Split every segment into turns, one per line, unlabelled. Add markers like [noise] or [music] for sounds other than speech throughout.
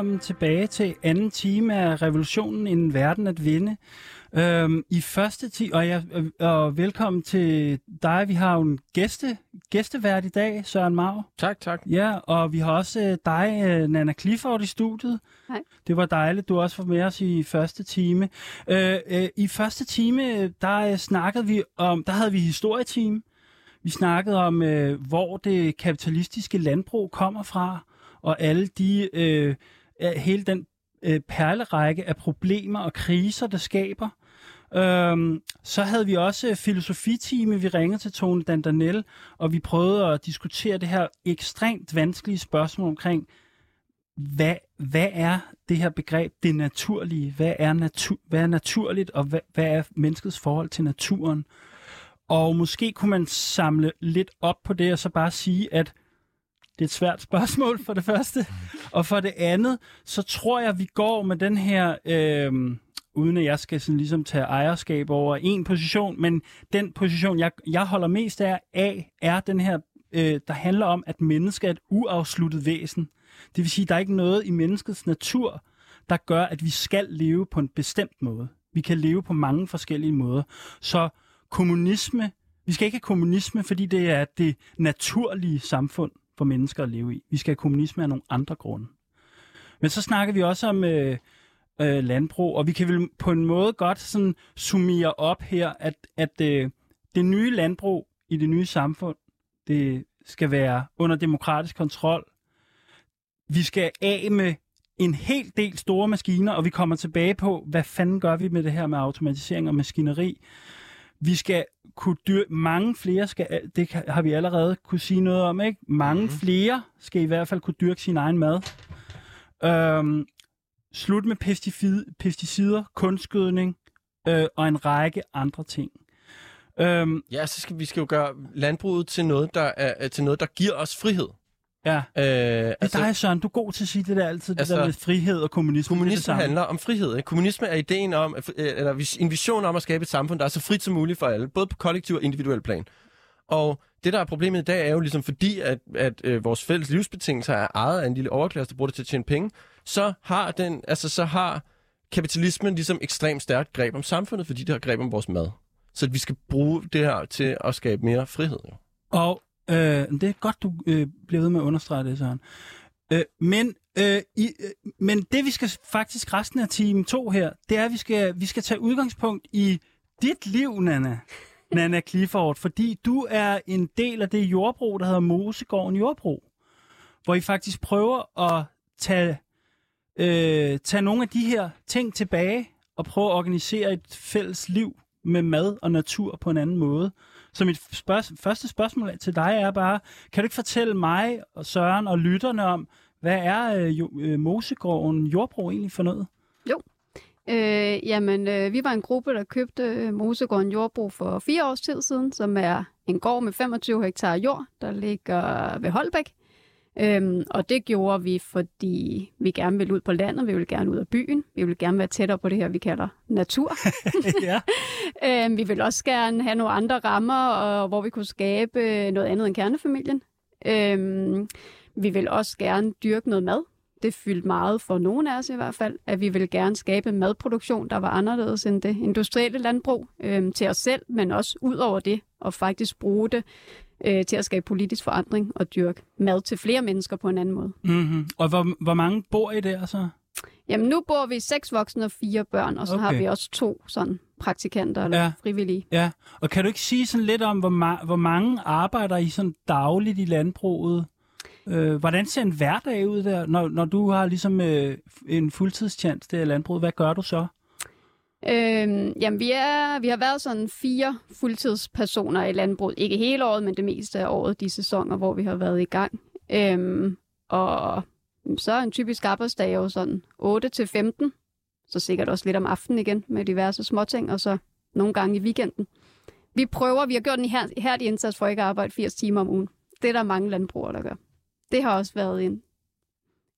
velkommen tilbage til anden time af Revolutionen en verden at vinde. Øhm, I første time, og, ja, og velkommen til dig. Vi har jo en gæste, gæstevært i dag, Søren Mau.
Tak, tak.
Ja, og vi har også øh, dig, øh, Nana Clifford, i studiet.
Hej.
Det var dejligt, du også var med os i første time. Øh, øh, I første time, der øh, snakkede vi om, der havde vi historietime. Vi snakkede om, øh, hvor det kapitalistiske landbrug kommer fra, og alle de, øh, øh, hele den øh, perlerække af problemer og kriser, der skaber. Øhm, så havde vi også øh, filosofitime, vi ringede til Tone Dandanel, og vi prøvede at diskutere det her ekstremt vanskelige spørgsmål omkring, hvad, hvad er det her begreb, det naturlige? Hvad er, natur, hvad er naturligt, og hvad, hvad er menneskets forhold til naturen? Og måske kunne man samle lidt op på det, og så bare sige, at det er et svært spørgsmål for det første. Og for det andet, så tror jeg, vi går med den her, øh, uden at jeg skal sådan ligesom tage ejerskab over en position, men den position, jeg, jeg holder mest af, af er den her, øh, der handler om, at mennesket er et uafsluttet væsen. Det vil sige, at der er ikke noget i menneskets natur, der gør, at vi skal leve på en bestemt måde. Vi kan leve på mange forskellige måder. Så kommunisme, vi skal ikke have kommunisme, fordi det er det naturlige samfund for mennesker at leve i. Vi skal have kommunisme af nogle andre grunde. Men så snakker vi også om øh, øh, landbrug, og vi kan vel på en måde godt sådan summere op her, at, at øh, det nye landbrug i det nye samfund, det skal være under demokratisk kontrol. Vi skal af med en hel del store maskiner, og vi kommer tilbage på, hvad fanden gør vi med det her med automatisering og maskineri. Vi skal kunne dyrke, mange flere skal, det har vi allerede kunne sige noget om, ikke? Mange mm-hmm. flere skal i hvert fald kunne dyrke sin egen mad. Øhm, slut med pesticid, pesticider, kunstgødning øh, og en række andre ting. Øhm,
Ja, så skal vi skal jo gøre landbruget til noget, der er til noget, der giver os frihed.
Ja,
Øh,
det er
altså,
dig, Søren. Du er god til at sige det der altid, det
Altså,
der med frihed og kommunisme. det det
kommunisme handler om frihed. Ikke? Kommunisme er ideen om, at- øh, eller en vision om at skabe et samfund, der er så frit som muligt for alle, både på kollektiv og individuel plan. Og det, der er problemet i dag, er jo ligesom fordi, at, at øh, vores fælles livsbetingelser er ejet af en lille overklasse, der bruger det til at tjene penge, så har, den, altså, så har kapitalismen ligesom ekstremt stærkt greb om samfundet, fordi det har greb om vores mad. Så vi skal bruge det her til at skabe mere frihed. Jo.
Og øh, det er godt, du øh, bliver ved med at understrege det, Søren. Øh, men, øh, i, øh, men det, vi skal faktisk resten af time 2 her, det er, at vi skal, vi skal tage udgangspunkt i dit liv, Nana. Nana Clifford, fordi du er en del af det jordbrug, der hedder Mosegården Jordbrug, hvor I faktisk prøver at tage, øh, tage nogle af de her ting tilbage og prøve at organisere et fælles liv med mad og natur på en anden måde. Så mit spørg- første spørgsmål til dig er bare, kan du ikke fortælle mig og Søren og lytterne om, hvad er øh, jo, øh, Mosegården Jordbrug egentlig for noget?
Øh, jamen, øh, vi var en gruppe, der købte øh, Mosegården Jordbrug for fire års tid siden, som er en gård med 25 hektar jord, der ligger ved Holbæk. Øhm, og det gjorde vi, fordi vi gerne vil ud på landet, vi vil gerne ud af byen, vi vil gerne være tættere på det her, vi kalder natur. [laughs]
ja. [laughs]
øhm, vi vil også gerne have nogle andre rammer, og, hvor vi kunne skabe noget andet end kernefamilien. Øhm, vi vil også gerne dyrke noget mad. Det fyldte meget for nogen af os i hvert fald, at vi vil gerne skabe madproduktion, der var anderledes end det industrielle landbrug øhm, til os selv, men også ud over det, og faktisk bruge det øh, til at skabe politisk forandring og dyrke mad til flere mennesker på en anden måde.
Mm-hmm. Og hvor, hvor mange bor I der så?
Jamen nu bor vi seks voksne og fire børn, og så okay. har vi også to sådan praktikanter eller
Ja.
frivillige.
Ja, og kan du ikke sige sådan lidt om, hvor, ma- hvor mange arbejder I sådan dagligt i landbruget? Øh, hvordan ser en hverdag ud der, når, når du har ligesom øh, en fuldtidstjans der i landbruget? Hvad gør du så?
Øhm, jamen, vi, er, vi har været sådan fire fuldtidspersoner i landbruget. Ikke hele året, men det meste af året, de sæsoner, hvor vi har været i gang. Øhm, og så er en typisk arbejdsdag jo sådan 8 til 15. Så sikkert også lidt om aftenen igen med diverse småting, og så nogle gange i weekenden. Vi prøver, vi har gjort en her, hærdig indsats for ikke at arbejde 80 timer om ugen. Det er der mange landbrugere, der gør. Det har også været en,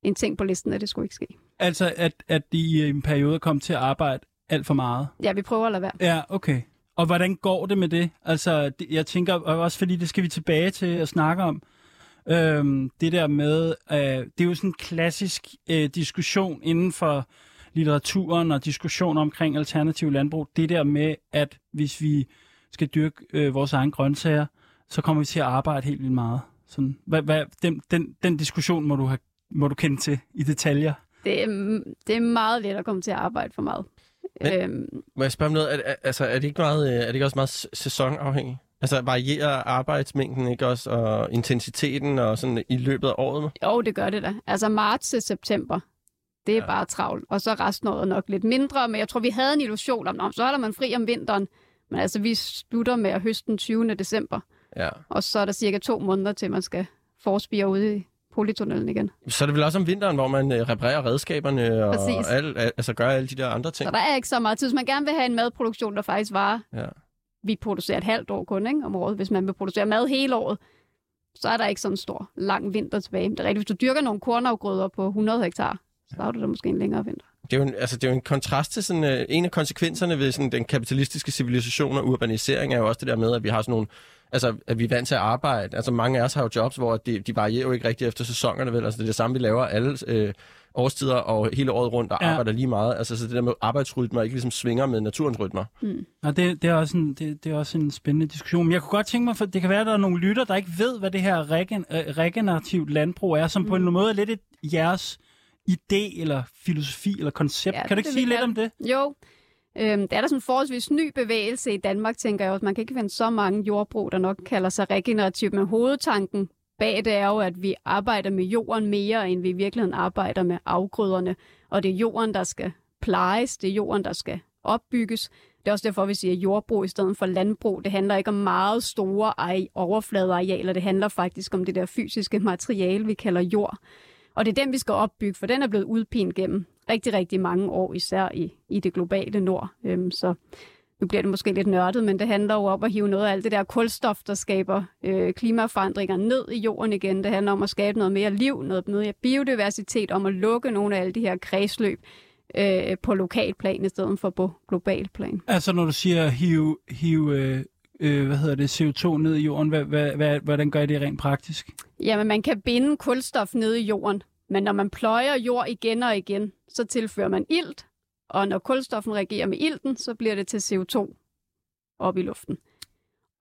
en ting på listen, at det skulle ikke ske.
Altså, at, at de i en periode kom til at arbejde alt for meget?
Ja, vi prøver at lade være.
Ja, okay. Og hvordan går det med det? Altså, det, jeg tænker, og også fordi det skal vi tilbage til at snakke om. Øhm, det der med, øh, det er jo sådan en klassisk øh, diskussion inden for litteraturen og diskussion omkring alternativ landbrug. Det der med, at hvis vi skal dyrke øh, vores egen grøntsager, så kommer vi til at arbejde helt vildt meget. Sådan, hvad, hvad, den, den, den diskussion må du, have, må du kende til i detaljer.
Det er, det er meget let at komme til at arbejde for meget.
Men-
Øhm,
Må jeg spørge om noget? Er, altså, er det ikke, meget, øh, er det ikke også meget sæsonafhængigt? Altså varierer arbejdsmængden ikke også, og intensiteten og sådan i løbet af året?
jo, det gør det da. Altså marts til september, det er
Ja.
bare travlt. Og så resten af året nok lidt mindre, men jeg tror, vi havde en illusion om, "Nå, så holder man fri om vinteren. Men altså, vi slutter med at høste den 20. december,
Ja.
og så er der cirka to måneder til, man skal forspire ude i polytunnelen igen.
Så er det vel også om vinteren, hvor man øh, reparerer redskaberne og
Præcis.
al, al, altså gør alle de der andre ting.
Så der er ikke så meget tid. Hvis man gerne vil have en madproduktion, der faktisk varer,
Ja.
vi producerer et halvt år kun ikke, om året. Hvis man vil producere mad hele året, så er der ikke sådan en stor, lang vinter tilbage. Men det er rigtigt, hvis du dyrker nogle kornafgrøder på 100 hektar, så har du da måske en længere vinter.
Det er jo en, altså, det er jo en kontrast til sådan, øh, en af konsekvenserne ved sådan, den kapitalistiske civilisation og urbanisering er jo også det der med, at vi har sådan nogle Altså, at vi er vant til at arbejde. Altså, mange af os har jo jobs, hvor de, de varierer jo ikke rigtig efter sæsonerne, vel? Altså, det er det samme, vi laver alle øh, årstider og hele året rundt og
Ja.
arbejder lige meget. Altså, så det der med arbejdsrytmer ikke ligesom svinger med naturens rytmer.
Og det, det, er også en, det, det er også en spændende diskussion. Men jeg kunne godt tænke mig, for det kan være, at der er nogle lytter, der ikke ved, hvad det her regen, øh, regenerativt landbrug er, som mm. på en måde er lidt et jeres idé, eller filosofi, eller koncept.
Ja,
kan du ikke sige lidt om det?
Jo, øhm, det er der sådan en forholdsvis ny bevægelse i Danmark, tænker jeg også. Man kan ikke finde så mange jordbrug, der nok kalder sig regenerativt, men hovedtanken bag det er jo, at vi arbejder med jorden mere, end vi i virkeligheden arbejder med afgrøderne. Og det er jorden, der skal plejes, det er jorden, der skal opbygges. Det er også derfor, vi siger jordbrug i stedet for landbrug. Det handler ikke om meget store ej- overfladearealer, det handler faktisk om det der fysiske materiale, vi kalder jord. Og det er den, vi skal opbygge, for den er blevet udpint gennem rigtig, rigtig mange år, især i, i det globale nord. Øhm, så nu bliver det måske lidt nørdet, men det handler jo om at hive noget af alt det der kulstof, der skaber øh, klimaforandringer ned i jorden igen. Det handler om at skabe noget mere liv, noget mere biodiversitet, om at lukke nogle af alle de her kredsløb øh, på lokal plan i stedet for på global plan.
Altså, når du siger hive, hive øh, øh, hvad hedder det, CO2 ned i jorden, hvad, hvad, hvad, hvordan gør I det rent praktisk?
Jamen, man kan binde kulstof nede i jorden, men når man pløjer jord igen og igen, så tilfører man ilt, og når kulstoffen reagerer med ilten, så bliver det til CO2 op i luften.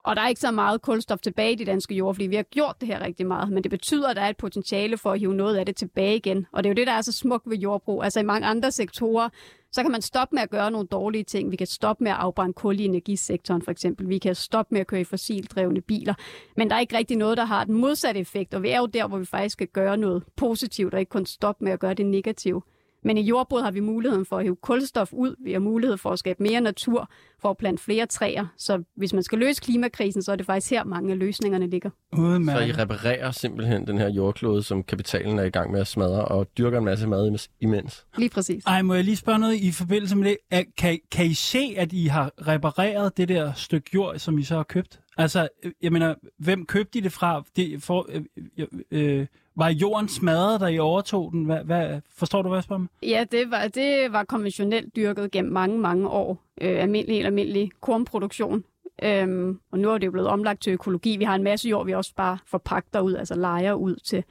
Og der er ikke så meget kulstof tilbage i de danske jord, fordi vi har gjort det her rigtig meget, men det betyder, at der er et potentiale for at hive noget af det tilbage igen. Og det er jo det, der er så smukt ved jordbrug. Altså i mange andre sektorer, så kan man stoppe med at gøre nogle dårlige ting. Vi kan stoppe med at afbrænde kul i energisektoren for eksempel. Vi kan stoppe med at køre i fossildrevne biler. Men der er ikke rigtig noget, der har den modsatte effekt. Og vi er jo der, hvor vi faktisk skal gøre noget positivt, og ikke kun stoppe med at gøre det negative. Men i jordbruget har vi muligheden for at hive kulstof ud. Vi har mulighed for at skabe mere natur, for at plante flere træer. Så hvis man skal løse klimakrisen, så er det faktisk her, mange af løsningerne ligger.
Så I
Udmærket.
reparerer simpelthen den her jordklode, som kapitalen er i gang med at smadre, og dyrker en masse mad imens.
Lige præcis.
Ej, må jeg lige spørge noget i forbindelse med det? Er, kan, kan I se, at I har repareret det der stykke jord, som I så har købt? Altså, øh, jeg mener, hvem købte I det fra? Det, for, øh, øh, øh, var jorden smadret, da I overtog den? Hvad, hvad, forstår du, hvad jeg spørger om?
Ja, det var, det var konventionelt dyrket gennem mange, mange år. Øh, almindelig, helt almindelig kornproduktion. Øhm, og nu er det jo blevet omlagt til økologi. Vi har en masse jord, vi også bare forpagter ud, altså lejer ud til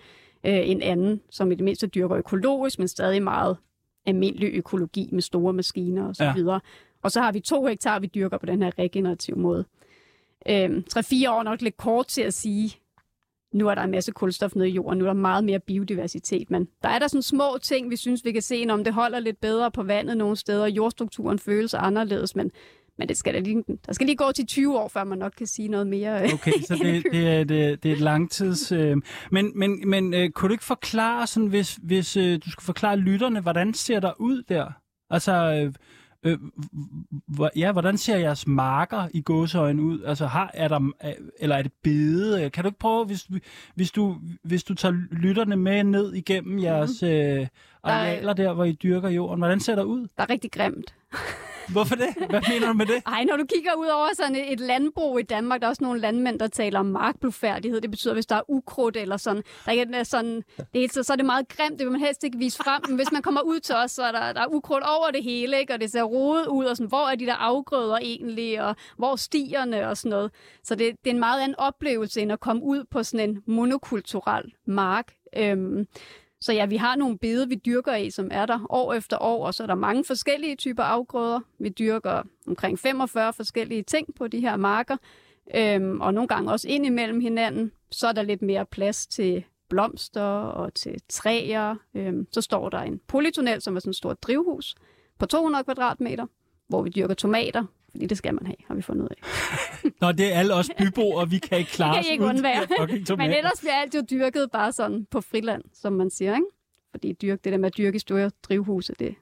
øh, en anden, som i det mindste dyrker økologisk, men stadig meget almindelig økologi med store maskiner og så
Ja.
Og så har vi to hektar, vi dyrker på den her regenerative måde. Øhm, 3-4 år er nok lidt kort til at sige, nu er der en masse kulstof nede i jorden, nu er der meget mere biodiversitet, men der er der sådan små ting, vi synes, vi kan se, om det holder lidt bedre på vandet nogle steder, jordstrukturen føles anderledes, men, men det skal da lige, der skal lige gå til 20 år, før man nok kan sige noget mere. øh,
Okay, så det, [laughs] det, er, et, øh, det er et langtids... Øh, men men, men øh, kunne du ikke forklare, sådan, hvis, hvis øh, du skulle forklare lytterne, hvordan ser der ud der? Altså, øh, øh, ja, hvordan ser jeres marker i gåseøjne ud? Altså, har, er der, eller er det bede? Kan du ikke prøve, hvis, hvis, du, hvis du tager lytterne med ned igennem jeres øh, arealer der, hvor I dyrker jorden, hvordan ser der ud?
Der er rigtig grimt. [laughs]
Hvorfor det? Hvad mener du med det?
Ej, når du kigger ud over sådan et, landbrug i Danmark, der er også nogle landmænd, der taler om markblufærdighed. Det betyder, hvis der er ukrudt eller sådan, der ikke er sådan, det er, så, så er det meget grimt, det vil man helst ikke vise frem. Men hvis man kommer ud til os, så er der, der er ukrudt over det hele, ikke? og det ser rodet ud, og sådan, hvor er de der afgrøder egentlig, og hvor stierne og sådan noget. Så det, det er en meget anden oplevelse, end at komme ud på sådan en monokulturel mark. Øhm, så ja, vi har nogle bede, vi dyrker i, som er der år efter år, og så er der mange forskellige typer afgrøder. Vi dyrker omkring 45 forskellige ting på de her marker, øhm, og nogle gange også ind imellem hinanden. Så er der lidt mere plads til blomster og til træer. Øhm, så står der en polytunnel, som er sådan et stort drivhus på 200 kvadratmeter, hvor vi dyrker tomater, fordi det skal man have, har vi fundet ud af. [laughs]
Nå, det er alle os byboere, vi kan ikke klare
I ikke undvære. Men ellers bliver alt jo dyrket bare sådan på friland, som man siger, ikke? Fordi dyrk, det der med at dyrke store drivhuse, det,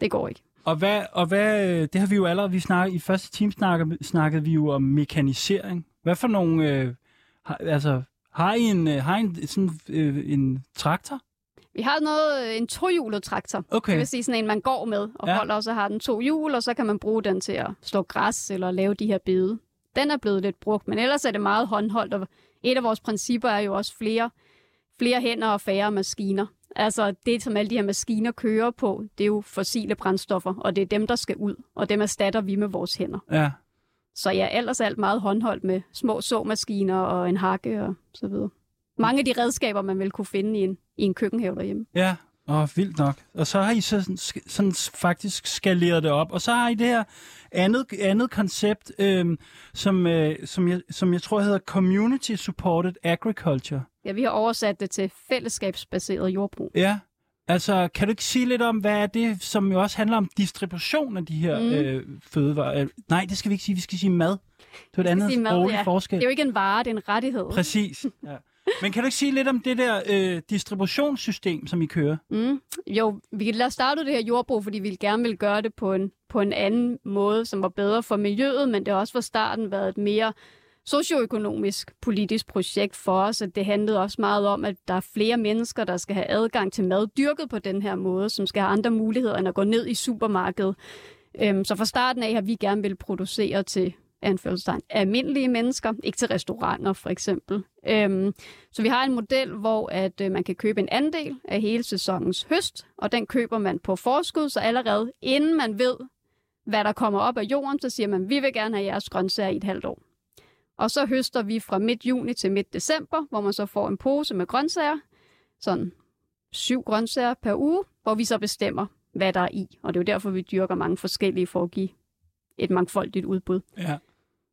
det går ikke.
Og hvad, og hvad, det har vi jo allerede, vi snakkede, i første time snakkede, snakkede vi jo om mekanisering. Hvad for nogle, øh, har, altså, har I en, øh, har I en, sådan, øh, en traktor?
Vi har noget, en tohjulet traktor.
Okay.
Det vil sige sådan en, man går med og
Ja.
holder, og så har den to hjul, og så kan man bruge den til at slå græs eller lave de her bede. Den er blevet lidt brugt, men ellers er det meget håndholdt, og et af vores principper er jo også flere, flere hænder og færre maskiner. Altså det, som alle de her maskiner kører på, det er jo fossile brændstoffer, og det er dem, der skal ud, og dem erstatter vi med vores hænder.
Ja.
Så ja, ellers er alt meget håndholdt med små såmaskiner og en hakke og så videre. Mange af de redskaber, man vil kunne finde i en, i en køkkenhave derhjemme.
Ja, og vildt nok. Og så har I så sådan, sådan faktisk skaleret det op. Og så har I det her andet, andet koncept, øhm, som, øh, som, jeg, som jeg tror hedder Community Supported Agriculture.
Ja, vi har oversat det til fællesskabsbaseret jordbrug.
Ja, altså kan du ikke sige lidt om, hvad er det, som jo også handler om distribution af de her mm. Øh, fødevarer? Øh, nej, det skal vi ikke sige. Vi skal sige mad. Det er et andet
mad, ja.
forskel.
Det er jo ikke en vare, det er en rettighed.
Præcis. [laughs] Ja. Men kan du ikke sige lidt om det der øh, distributionssystem, som I kører?
Mm. Jo, vi kan lade starte det her jordbrug, fordi vi gerne vil gøre det på en, på en anden måde, som var bedre for miljøet, men det har også fra starten været et mere socioøkonomisk politisk projekt for os, at det handlede også meget om, at der er flere mennesker, der skal have adgang til mad dyrket på den her måde, som skal have andre muligheder end at gå ned i supermarkedet. Øhm, så fra starten af har vi gerne vil producere til anførselstegn, almindelige mennesker, ikke til restauranter for eksempel. Øhm, så vi har en model, hvor at øh, man kan købe en andel af hele sæsonens høst, og den køber man på forskud, så allerede inden man ved, hvad der kommer op af jorden, så siger man, vi vil gerne have jeres grøntsager i et halvt år. Og så høster vi fra midt juni til midt december, hvor man så får en pose med grøntsager, sådan syv grøntsager per uge, hvor vi så bestemmer, hvad der er i. Og det er jo derfor, vi dyrker mange forskellige for at give et mangfoldigt udbud.
Ja.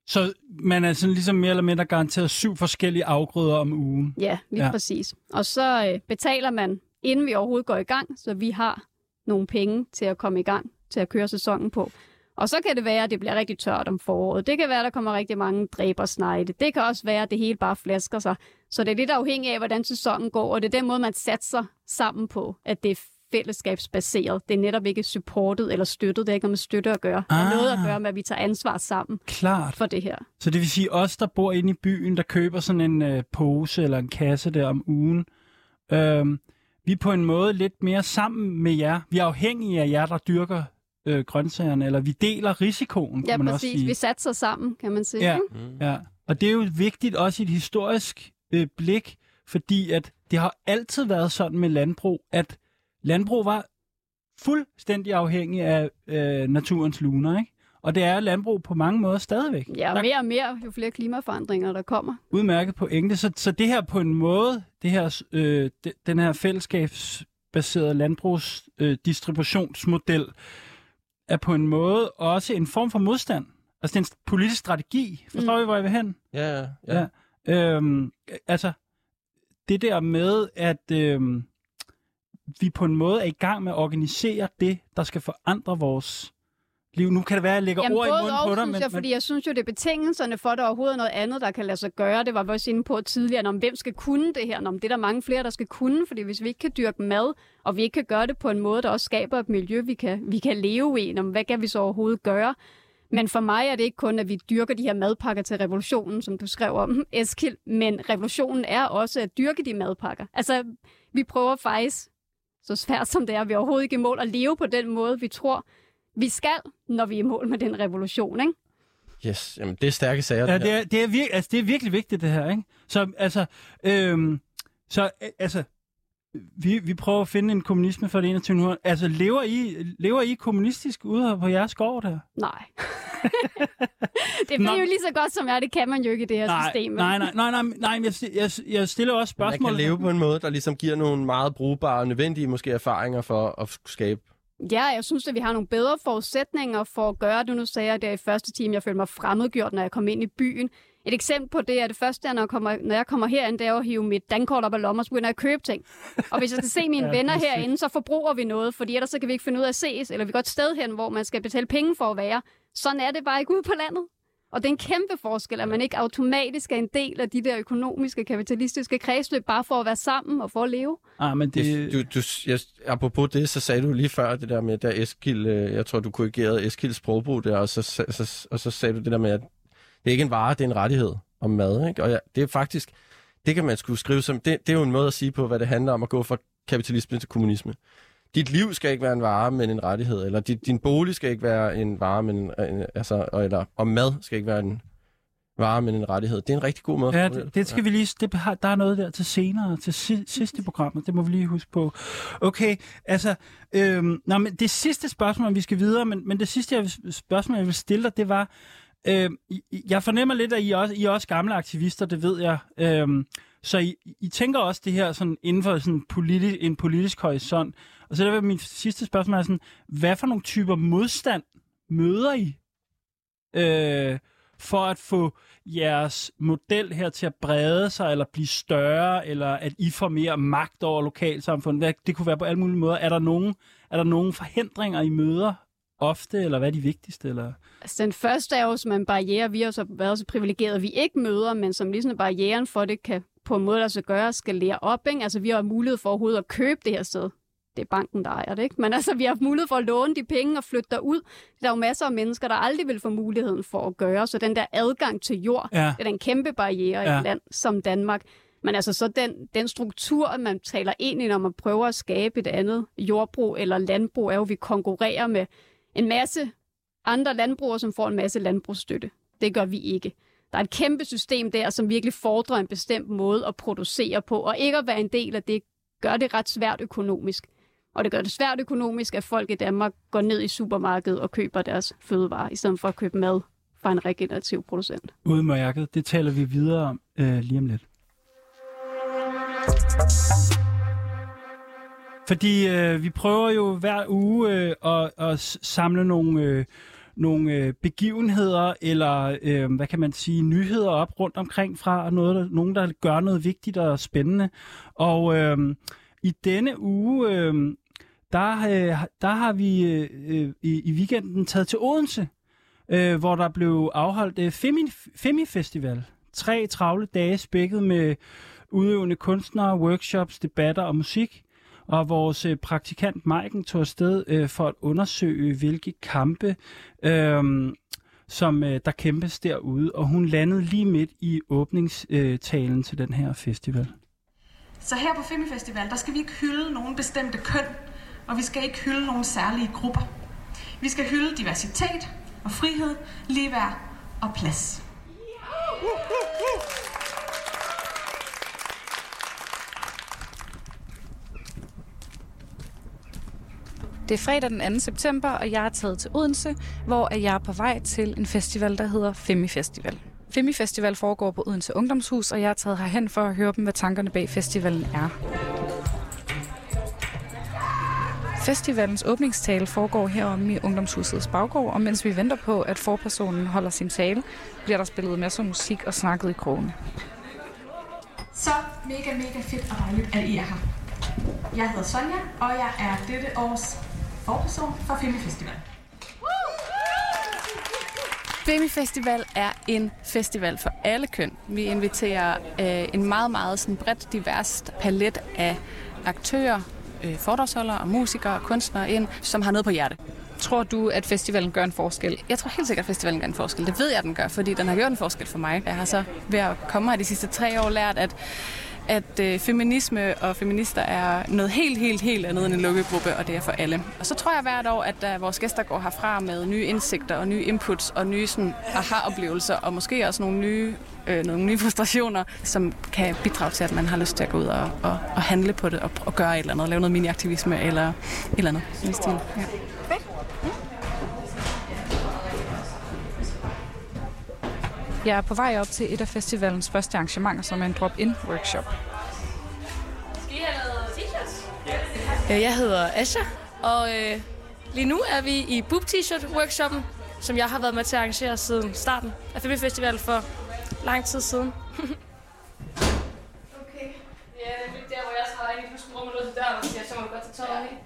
Så man er sådan ligesom mere eller mindre garanteret syv forskellige afgrøder om ugen.
Ja, lige
Ja.
præcis. Og så øh, betaler man, inden vi overhovedet går i gang, så vi har nogle penge til at komme i gang, til at køre sæsonen på. Og så kan det være, at det bliver rigtig tørt om foråret. Det kan være, at der kommer rigtig mange dræbersnegle. Det kan også være, at det hele bare flasker sig. Så det er lidt afhængigt af, hvordan sæsonen går, og det er den måde, man satser sammen på, at det fællesskabsbaseret. Det er netop ikke supportet eller støttet. Det er ikke noget med støtte at gøre. Det har
Ah.
noget at gøre med, at vi tager ansvar sammen
Klart.
for det her.
Så det vil sige, os, der bor inde i byen, der køber sådan en øh, pose eller en kasse der om ugen, øh, vi er på en måde lidt mere sammen med jer. Vi er afhængige af jer, der dyrker øh, grøntsagerne, eller vi deler risikoen, kan
Ja,
man også
præcis.
sige.
Vi satser sammen, kan man sige.
Ja.
Mm.
Ja, og det er jo vigtigt også i et historisk øh, blik, fordi at det har altid været sådan med landbrug, at landbrug var fuldstændig afhængig af øh, naturens luner, ikke? Og det er landbrug på mange måder stadigvæk.
Ja, og mere og mere, jo flere klimaforandringer, der kommer.
udmærket pointe. Så, så det her på en måde, det her, øh, de, den her fællesskabsbaserede landbrugsdistributionsmodel, øh, distributionsmodel, er på en måde også en form for modstand. Altså det er en politisk strategi. Forstår mm. I, hvor jeg vil hen?
Ja, ja, ja.
Ja. Øhm, altså, det der med, at øhm, vi på en måde er i gang med at organisere det, der skal forandre vores liv. Nu kan det være, at jeg lægger
Jamen,
ord i munden
og,
på dig,
synes
men,
jeg, fordi jeg synes jo, det er betingelserne for, at der overhovedet er noget andet, der kan lade sig gøre. Det var vi også inde på tidligere, om hvem skal kunne det her. Men det er der mange flere, der skal kunne, fordi hvis vi ikke kan dyrke mad, og vi ikke kan gøre det på en måde, der også skaber et miljø, vi kan, vi kan leve i, men hvad kan vi så overhovedet gøre? Men for mig er det ikke kun, at vi dyrker de her madpakker til revolutionen, som du skrev om, Eskild, men revolutionen er også at dyrke de madpakker. Altså, vi prøver faktisk, så svært som det er, vi er overhovedet ikke i mål at leve på den måde, vi tror, vi skal, når vi er i mål med den revolution, ikke?
Yes, jamen det er stærke sager.
Ja,
det
det er, det, er vir- altså, det er virkelig vigtigt, det her, ikke? Så, altså, øhm, så, øh, altså, vi, vi prøver at finde en kommunisme for det 21. Altså, lever I, lever I kommunistisk ude på jeres gård der?
Nej. [laughs] det
Nå.
er jo lige så godt som er, det kan man jo ikke i det her
Nej,
system.
nej, nej, nej, nej, nej, jeg, jeg, jeg stiller også
Man
spørgsmål.
kan leve på en måde, der ligesom giver nogle meget brugbare og nødvendige måske erfaringer for at skabe.
Ja, jeg synes, at vi har nogle bedre forudsætninger for at gøre det. Nu sagde jeg det i første time, jeg følte mig fremmedgjort, når jeg kom ind i byen. Et eksempel på det er det første, når jeg kommer, når jeg kommer herind, det er at hive mit dankort op af lommen, og så begynder jeg at købe ting. Og hvis jeg skal se [laughs] mine
Ja,
venner
er
herinde, så forbruger vi noget, fordi ellers så kan vi ikke finde ud af at ses, eller vi går et sted hen, hvor man skal betale penge for at være. Sådan er det bare ikke ude på landet. Og det er en kæmpe forskel, at man ikke automatisk er en del af de der økonomiske, kapitalistiske kredsløb, bare for at være sammen og for at leve.
Ah, men det,
Det, du, du, jeg, apropos det, så sagde du lige før det der med, da Eskild, jeg tror, du korrigerede Eskilds sprogbrug der, og så, så, så, og så sagde du det der med, at det er ikke en vare, det er en rettighed om mad. Ikke? Og ja, det er faktisk, det kan man skulle skrive som, det, det er jo en måde at sige på, hvad det handler om at gå fra kapitalisme til kommunisme. Dit liv skal ikke være en vare, men en rettighed, eller dit, din bolig skal ikke være en vare, men en, altså, eller, og mad skal ikke være en vare, men en rettighed. Det er en rigtig god måde.
Ja, det, det skal vi lige... Det, der er noget der til senere, til si, sidste programmet. Det må vi lige huske på. Okay, altså... Øhm, nå, men det sidste spørgsmål, vi skal videre, men, men det sidste jeg spørgsmål, jeg vil stille dig, det var... Øh, jeg fornemmer lidt, at I også, I er også gamle aktivister, det ved jeg. Øh, så I, I tænker også det her sådan, inden for sådan politi, en politisk horisont. Og så der vil min sidste spørgsmål er sådan, hvad for nogle typer modstand møder I øh, for at få jeres model her til at brede sig, eller blive større, eller at I får mere magt over lokalsamfundet? Hvad- Det kunne være på alle mulige måder. Er der nogen, er der nogen forhindringer, I møder ofte, eller hvad er de vigtigste? Eller?
Altså, den første er jo som en barriere, vi har så været så privilegerede, vi ikke møder, men som ligesom er barrieren for, det kan på en måde, der så gøre, skal lære op. Ikke? Altså, vi har mulighed for overhovedet at købe det her sted. Det er banken, der ejer det, ikke? Men altså, vi har haft mulighed for at låne de penge og flytte derud. Der er jo masser af mennesker, der aldrig vil få muligheden for at gøre. Så den der adgang til jord,
Ja.
det er en kæmpe barriere ja. i et land som Danmark. Men altså så den, den struktur, man taler ind i, når man prøver at skabe et andet jordbrug eller landbrug, er jo, at vi konkurrerer med en masse andre landbrugere, som får en masse landbrugsstøtte. Det gør vi ikke. Der er et kæmpe system der, som virkelig fordrer en bestemt måde at producere på, og ikke at være en del af det, gør det ret svært økonomisk. Og det gør det svært økonomisk, at folk i Danmark går ned i supermarkedet og køber deres fødevarer, i stedet for at købe mad fra en regenerativ producent.
Udmærket. Det taler vi videre om øh, lige om lidt. Fordi øh, vi prøver jo hver uge øh, at, at samle nogle, øh, nogle øh, begivenheder eller, øh, hvad kan man sige, nyheder op rundt omkring fra noget, der, nogen, der gør noget vigtigt og spændende. Og øh, i denne uge, øh, der, øh, der har vi øh, øh i, i weekenden taget til Odense, øh, hvor der blev afholdt øh, Femi, Femi Festival. Tre travle dage spækket med udøvende kunstnere, workshops, debatter og musik. Og vores øh, praktikant Maiken tog afsted øh, for at undersøge, hvilke kampe, øh, som øh, der kæmpes derude. Og hun landede lige midt i åbningstalen til den her festival.
Så her på Femifestival, der skal vi ikke hylde nogen bestemte køn, og vi skal ikke hylde nogen særlige grupper. Vi skal hylde diversitet og frihed, ligeværd og plads.
Det er fredag den 2. september, og jeg er taget til Odense, hvor jeg er på vej til en festival, der hedder Femi Festival. Femi Festival foregår på Odense Ungdomshus, og jeg er taget herhen for at høre dem, hvad tankerne bag festivalen er. Festivalens åbningstale foregår heromme i Ungdomshusets baggård, og mens vi venter på, at forpersonen holder sin tale, bliver der spillet masser af musik og snakket i krogene.
Så mega, mega fedt og dejligt, at I er her. Jeg hedder Sonja, og jeg er dette års forperson for Femifestival.
Femi Festival er en festival for alle køn. Vi inviterer øh, en meget, meget sådan bredt divers palet af aktører, øh, foredragsholdere og musikere og kunstnere ind, som har noget på hjerte.
Tror du, at festivalen gør en forskel?
Jeg tror helt sikkert, at festivalen gør en forskel. Det ved jeg, den gør, fordi den har gjort en forskel for mig. Jeg har så ved at komme her de sidste tre år lært, at at øh, feminisme og feminister er noget helt, helt, helt andet end en lukket gruppe, og det er for alle. Og så tror jeg hvert år, at da vores gæster går herfra med nye indsigter og nye inputs og nye sådan, aha-oplevelser, og måske også nogle nye, øh, nogle nye frustrationer, som kan bidrage til, at man har lyst til at gå ud og, og, og handle på det og, og gøre et eller andet, lave noget mini-aktivisme eller et eller andet i stil. Ja.
Jeg er på vej op til et af festivalens første arrangementer, som er en drop-in-workshop.
Øh, Jeg hedder Asha, og øh, lige nu er vi i Boob T-shirt workshoppen, som jeg har været med til at arrangere siden starten af Femi Festival for lang tid siden. [laughs] okay. Ja, det er der, hvor jeg så har ikke pludselig rummet ud til døren, og siger, så må du godt tage tøjet af.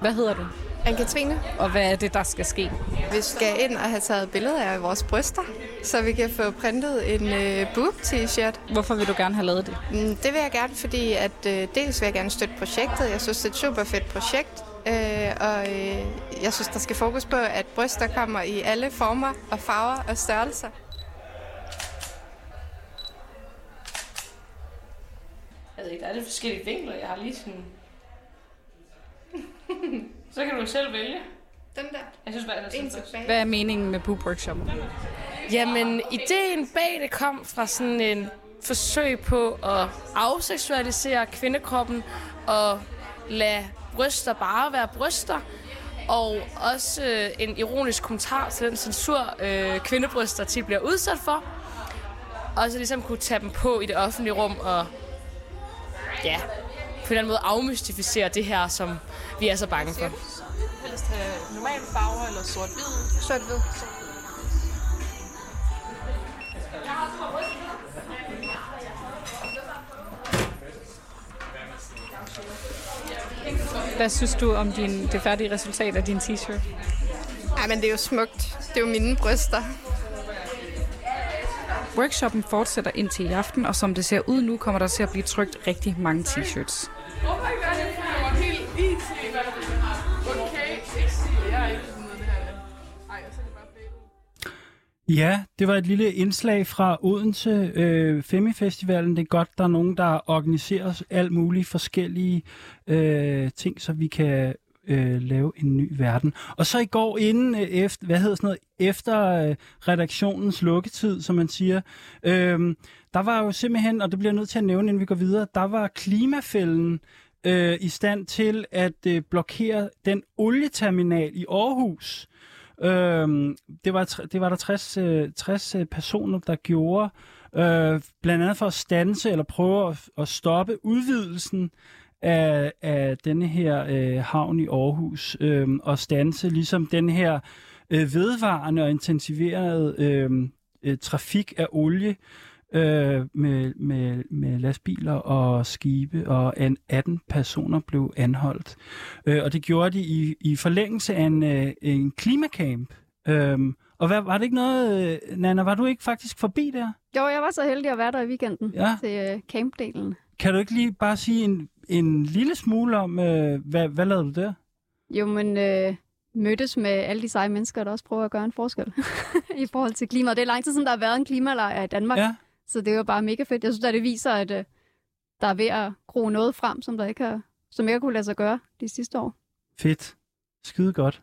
Hvad hedder du?
Anne-Katrine.
Og hvad er det, der skal ske?
Vi skal ind og have taget billeder af vores bryster, så vi kan få printet en øh, boob-t-shirt.
Hvorfor vil du gerne have lavet det?
Mm, Det vil jeg gerne, fordi at øh, dels vil jeg gerne støtte projektet. Jeg synes, det er et super fedt projekt. Øh, og øh, jeg synes, der skal fokus på, at bryster kommer i alle former og farver og størrelser.
Jeg ved ikke, der er lidt forskellige vinkler. Jeg har lige sådan... [laughs] så kan du selv vælge.
Den der.
Jeg synes bare, at
En tilbage.
Hvad er meningen med boob workshoppen?
Jamen, ideen bag det kom fra sådan en forsøg på at afseksualisere kvindekroppen og lade bryster bare være bryster. Og også øh, en ironisk kommentar til den censur, øh, kvindebryster tit bliver udsat for. Og så ligesom kunne tage dem på i det offentlige rum og ja, på en eller anden måde afmystificere det her, som vi er så bange for.
Helst have normale farver eller sort-hvid.
Sort-hvid.
Hvad synes du om din, det færdige resultat af din t-shirt?
Ej, men det er jo smukt. Det er jo mine bryster.
Workshoppen fortsætter indtil i aften, og som det ser ud nu, kommer der til at blive trykt rigtig mange t-shirts.
Ja, det var et lille indslag fra Odense øh, Femifestivalen. Det er godt, der er nogen, der organiserer alt muligt forskellige øh, ting, så vi kan øh, lave en ny verden. Og så i går inden øh, efter, hvad hedder sådan noget, efter øh, redaktionens lukketid, som man siger, øh, der var jo simpelthen, og det bliver jeg nødt til at nævne, inden vi går videre, der var klimafælden øh, i stand til at øh, blokere den olieterminal i Aarhus. Øh, det, var, det var der 60, øh, 60 øh, personer, der gjorde, øh, blandt andet for at stanse eller prøve at, at stoppe udvidelsen af, af denne her øh, havn i Aarhus, øh, og stanse ligesom den her øh, vedvarende og intensiverede øh, øh, trafik af olie øh, med, med, med lastbiler og skibe, og an- 18 personer blev anholdt. Øh, og det gjorde de i, i forlængelse af en, øh, en klimacamp. Øhm, og hvad, var det ikke noget, øh, Nana, var du ikke faktisk forbi der?
Jo, jeg var så heldig at være der i weekenden
Ja.
til uh, campdelen.
Kan du ikke lige bare sige en, en lille smule om, øh, hvad, hvad lavede du der?
Jo, men øh, mødtes med alle de seje mennesker, der også prøver at gøre en forskel [laughs] i forhold til klimaet. Det er lang tid siden, der har været en klimalejr i Danmark,
Ja,
så det er jo bare mega fedt. Jeg synes, at det viser, at øh, der er ved at gro noget frem, som der ikke har, som ikke har kunne lade sig gøre de sidste år.
fedt. Skide godt.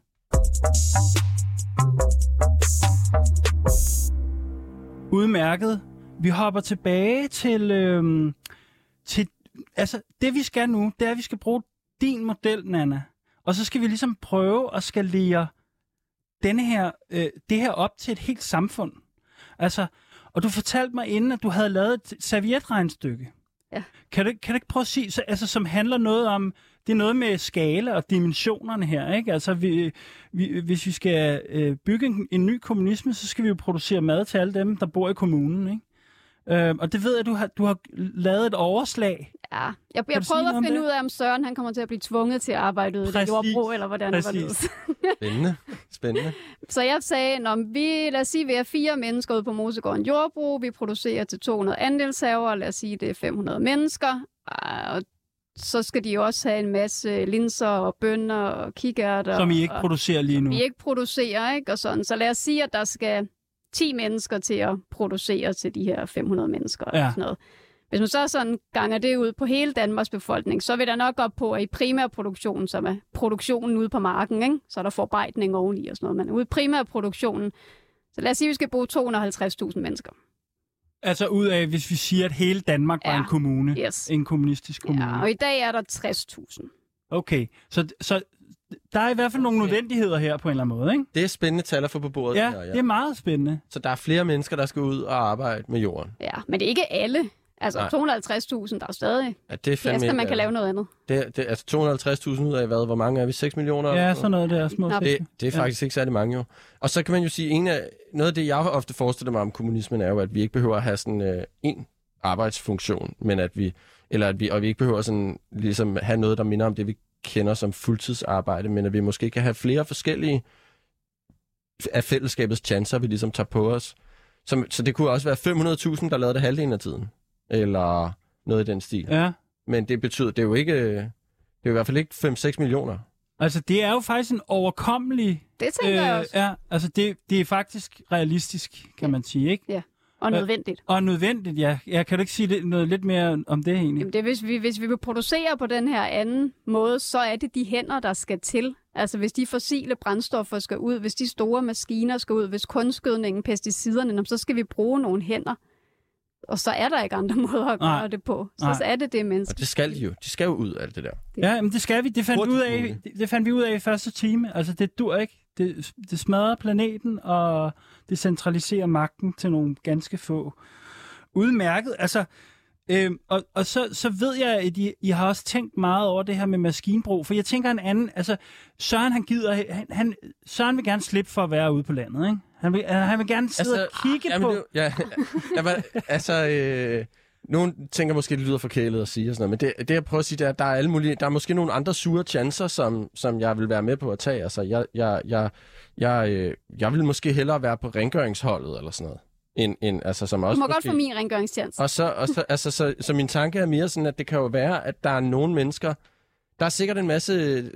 Udmærket. Vi hopper tilbage til, øhm, til... Altså, det vi skal nu, det er, at vi skal bruge din model, Nana. Og så skal vi ligesom prøve at skalere denne her, øh, det her op til et helt samfund. Altså, og du fortalte mig inden, at du havde lavet et servietregnstykke.
Ja.
Kan du, kan du ikke prøve at sige, så, altså, som handler noget om, det er noget med skala og dimensionerne her, ikke? Altså, vi, vi, hvis vi skal øh, bygge en, en ny kommunisme, så skal vi jo producere mad til alle dem, der bor i kommunen, ikke? Øh, og det ved jeg, du har, du har lavet et overslag.
Ja, jeg, jeg prøvede at finde
det?
ud af, om Søren han kommer til at blive tvunget til at arbejde ude i
Præcis.
jordbrug, eller hvordan det var
Præcis.
det. [laughs]
Spændende. Spændende.
Så jeg sagde, når vi, lad os sige, vi er fire mennesker ude på Mosegården Jordbrug, vi producerer til 200 andelshaver, lad os sige, det er 500 mennesker, og så skal de jo også have en masse linser og bønner og kikærter.
Som I ikke
og,
producerer lige nu.
vi ikke producerer, ikke? Og sådan. Så lad os sige, at der skal 10 mennesker til at producere til de her 500 mennesker.
Ja.
Ja. Sådan noget. Hvis man så sådan ganger det ud på hele Danmarks befolkning, så vil der nok op på, at i primærproduktionen, som er produktionen ude på marken, ikke? så er der forarbejdning oveni og sådan noget, men ude i primærproduktionen, så lad os sige, at vi skal bruge 250.000 mennesker.
Altså ud af, hvis vi siger, at hele Danmark var
Ja.
en kommune.
Yes.
En kommunistisk kommune.
Ja, og i dag er der 60.000.
Okay, så, så der er i hvert fald nogle nødvendigheder her på en eller anden måde, ikke?
Det er spændende tal at få på bordet.
Ja,
det her,
det er meget spændende.
Så der er flere mennesker, der skal ud og arbejde med jorden.
Ja, men det er ikke alle. Altså
Nej.
250.000, der er jo stadig
Ja, det er fandme
at man kan lave noget andet.
Det, er- det, altså 250.000 ud af hvad? Hvor mange er vi? 6 millioner?
Ja, sådan noget der. Små.
Det, det er faktisk ikke særlig mange jo. Og så kan man jo sige, en af, noget af det, jeg ofte forestiller mig om kommunismen, er jo, at vi ikke behøver at have sådan øh, en arbejdsfunktion, men at vi, eller at vi, og vi ikke behøver sådan, ligesom have noget, der minder om det, vi kender som fuldtidsarbejde, men at vi måske kan have flere forskellige af fællesskabets chancer, vi ligesom tager på os. Så, så det kunne også være 500.000, der lavede det halvdelen af tiden. Eller noget i den stil.
Ja.
Men det betyder, det er jo ikke, det er jo i hvert fald ikke 5-6 millioner.
Altså, det er jo faktisk en overkommelig...
Det tænker jeg også.
ja, altså, det, det er faktisk realistisk, kan man sige, ikke?
Og nødvendigt.
Og nødvendigt, ja. Jeg kan du ikke sige det, noget lidt mere om det egentlig?
Jamen det hvis vi, hvis vi vil producere på den her anden måde, så er det de hænder, der skal til. Altså hvis de fossile brændstoffer skal ud, hvis de store maskiner skal ud, hvis kunstgødningen, pesticiderne, så skal vi bruge nogle hænder. Og så er der ikke andre [laughs] måder at gøre
Nej.
det på. Så,
Nej.
så er det det menneske.
Og det skal de jo. De skal jo ud af alt det der.
Ja, men det skal vi. Det fandt, ud af, det, det fandt vi ud af i første time. Altså, det dur ikke. Det, det smadrer planeten, og det centraliserer magten til nogle ganske få. Udmærket. Altså, øhm, og, og så, så ved jeg, at I, I har også tænkt meget over det her med maskinbrug. For jeg tænker en anden... Altså, Søren, han gider... Han, han, Søren vil gerne slippe for at være ude på landet, ikke? Han vil, han vil gerne sidde altså, og kigge
jamen,
på...
Det, ja, [laughs] var, altså, øh, nogen tænker måske, at det lyder forkælet at sige og sådan noget, men det, det jeg prøver at sige, det er, at der er alle mulige, der er måske nogle andre sure chancer, som, som jeg vil være med på at tage. Altså, jeg, jeg, jeg, jeg, øh, jeg vil måske hellere være på rengøringsholdet eller sådan noget. End, end, altså, som
Du
også
må godt
måske-
få min rengøringstjeneste.
og så, og så, altså, så, så min tanke er mere sådan, at det kan jo være, at der er nogle mennesker, der er sikkert en masse,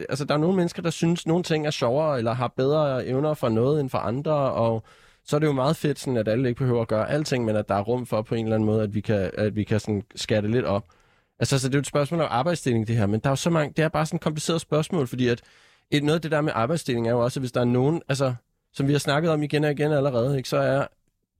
altså der er nogle mennesker, der synes, nogle ting er sjovere, eller har bedre evner for noget end for andre, og så er det jo meget fedt, sådan, at alle ikke behøver at gøre alting, men at der er rum for på en eller anden måde, at vi kan, at vi kan sådan skære det lidt op. Altså, så det er jo et spørgsmål om arbejdsdeling, det her, men der er jo så mange, det er bare sådan et kompliceret spørgsmål, fordi at et, noget af det der med arbejdsdeling er jo også, at hvis der er nogen, altså, som vi har snakket om igen og igen allerede, ikke, så er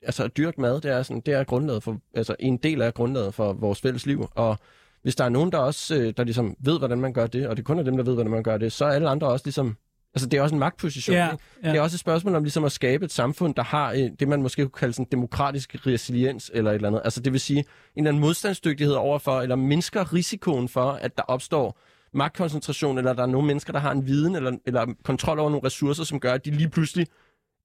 altså at dyrke mad, det er, sådan, det er grundlaget for, altså en del af grundlaget for vores fælles liv. Og hvis der er nogen, der også øh, der ligesom ved, hvordan man gør det, og det kun er dem, der ved, hvordan man gør det, så er alle andre også ligesom... Altså, det er også en magtposition.
Ja,
ikke?
ja.
Det er også et spørgsmål om ligesom at skabe et samfund, der har øh, det, man måske kunne kalde sådan demokratisk resiliens eller et eller andet. Altså, det vil sige en eller anden modstandsdygtighed overfor, eller mindsker risikoen for, at der opstår magtkoncentration, eller der er nogle mennesker, der har en viden eller, eller kontrol over nogle ressourcer, som gør, at de lige pludselig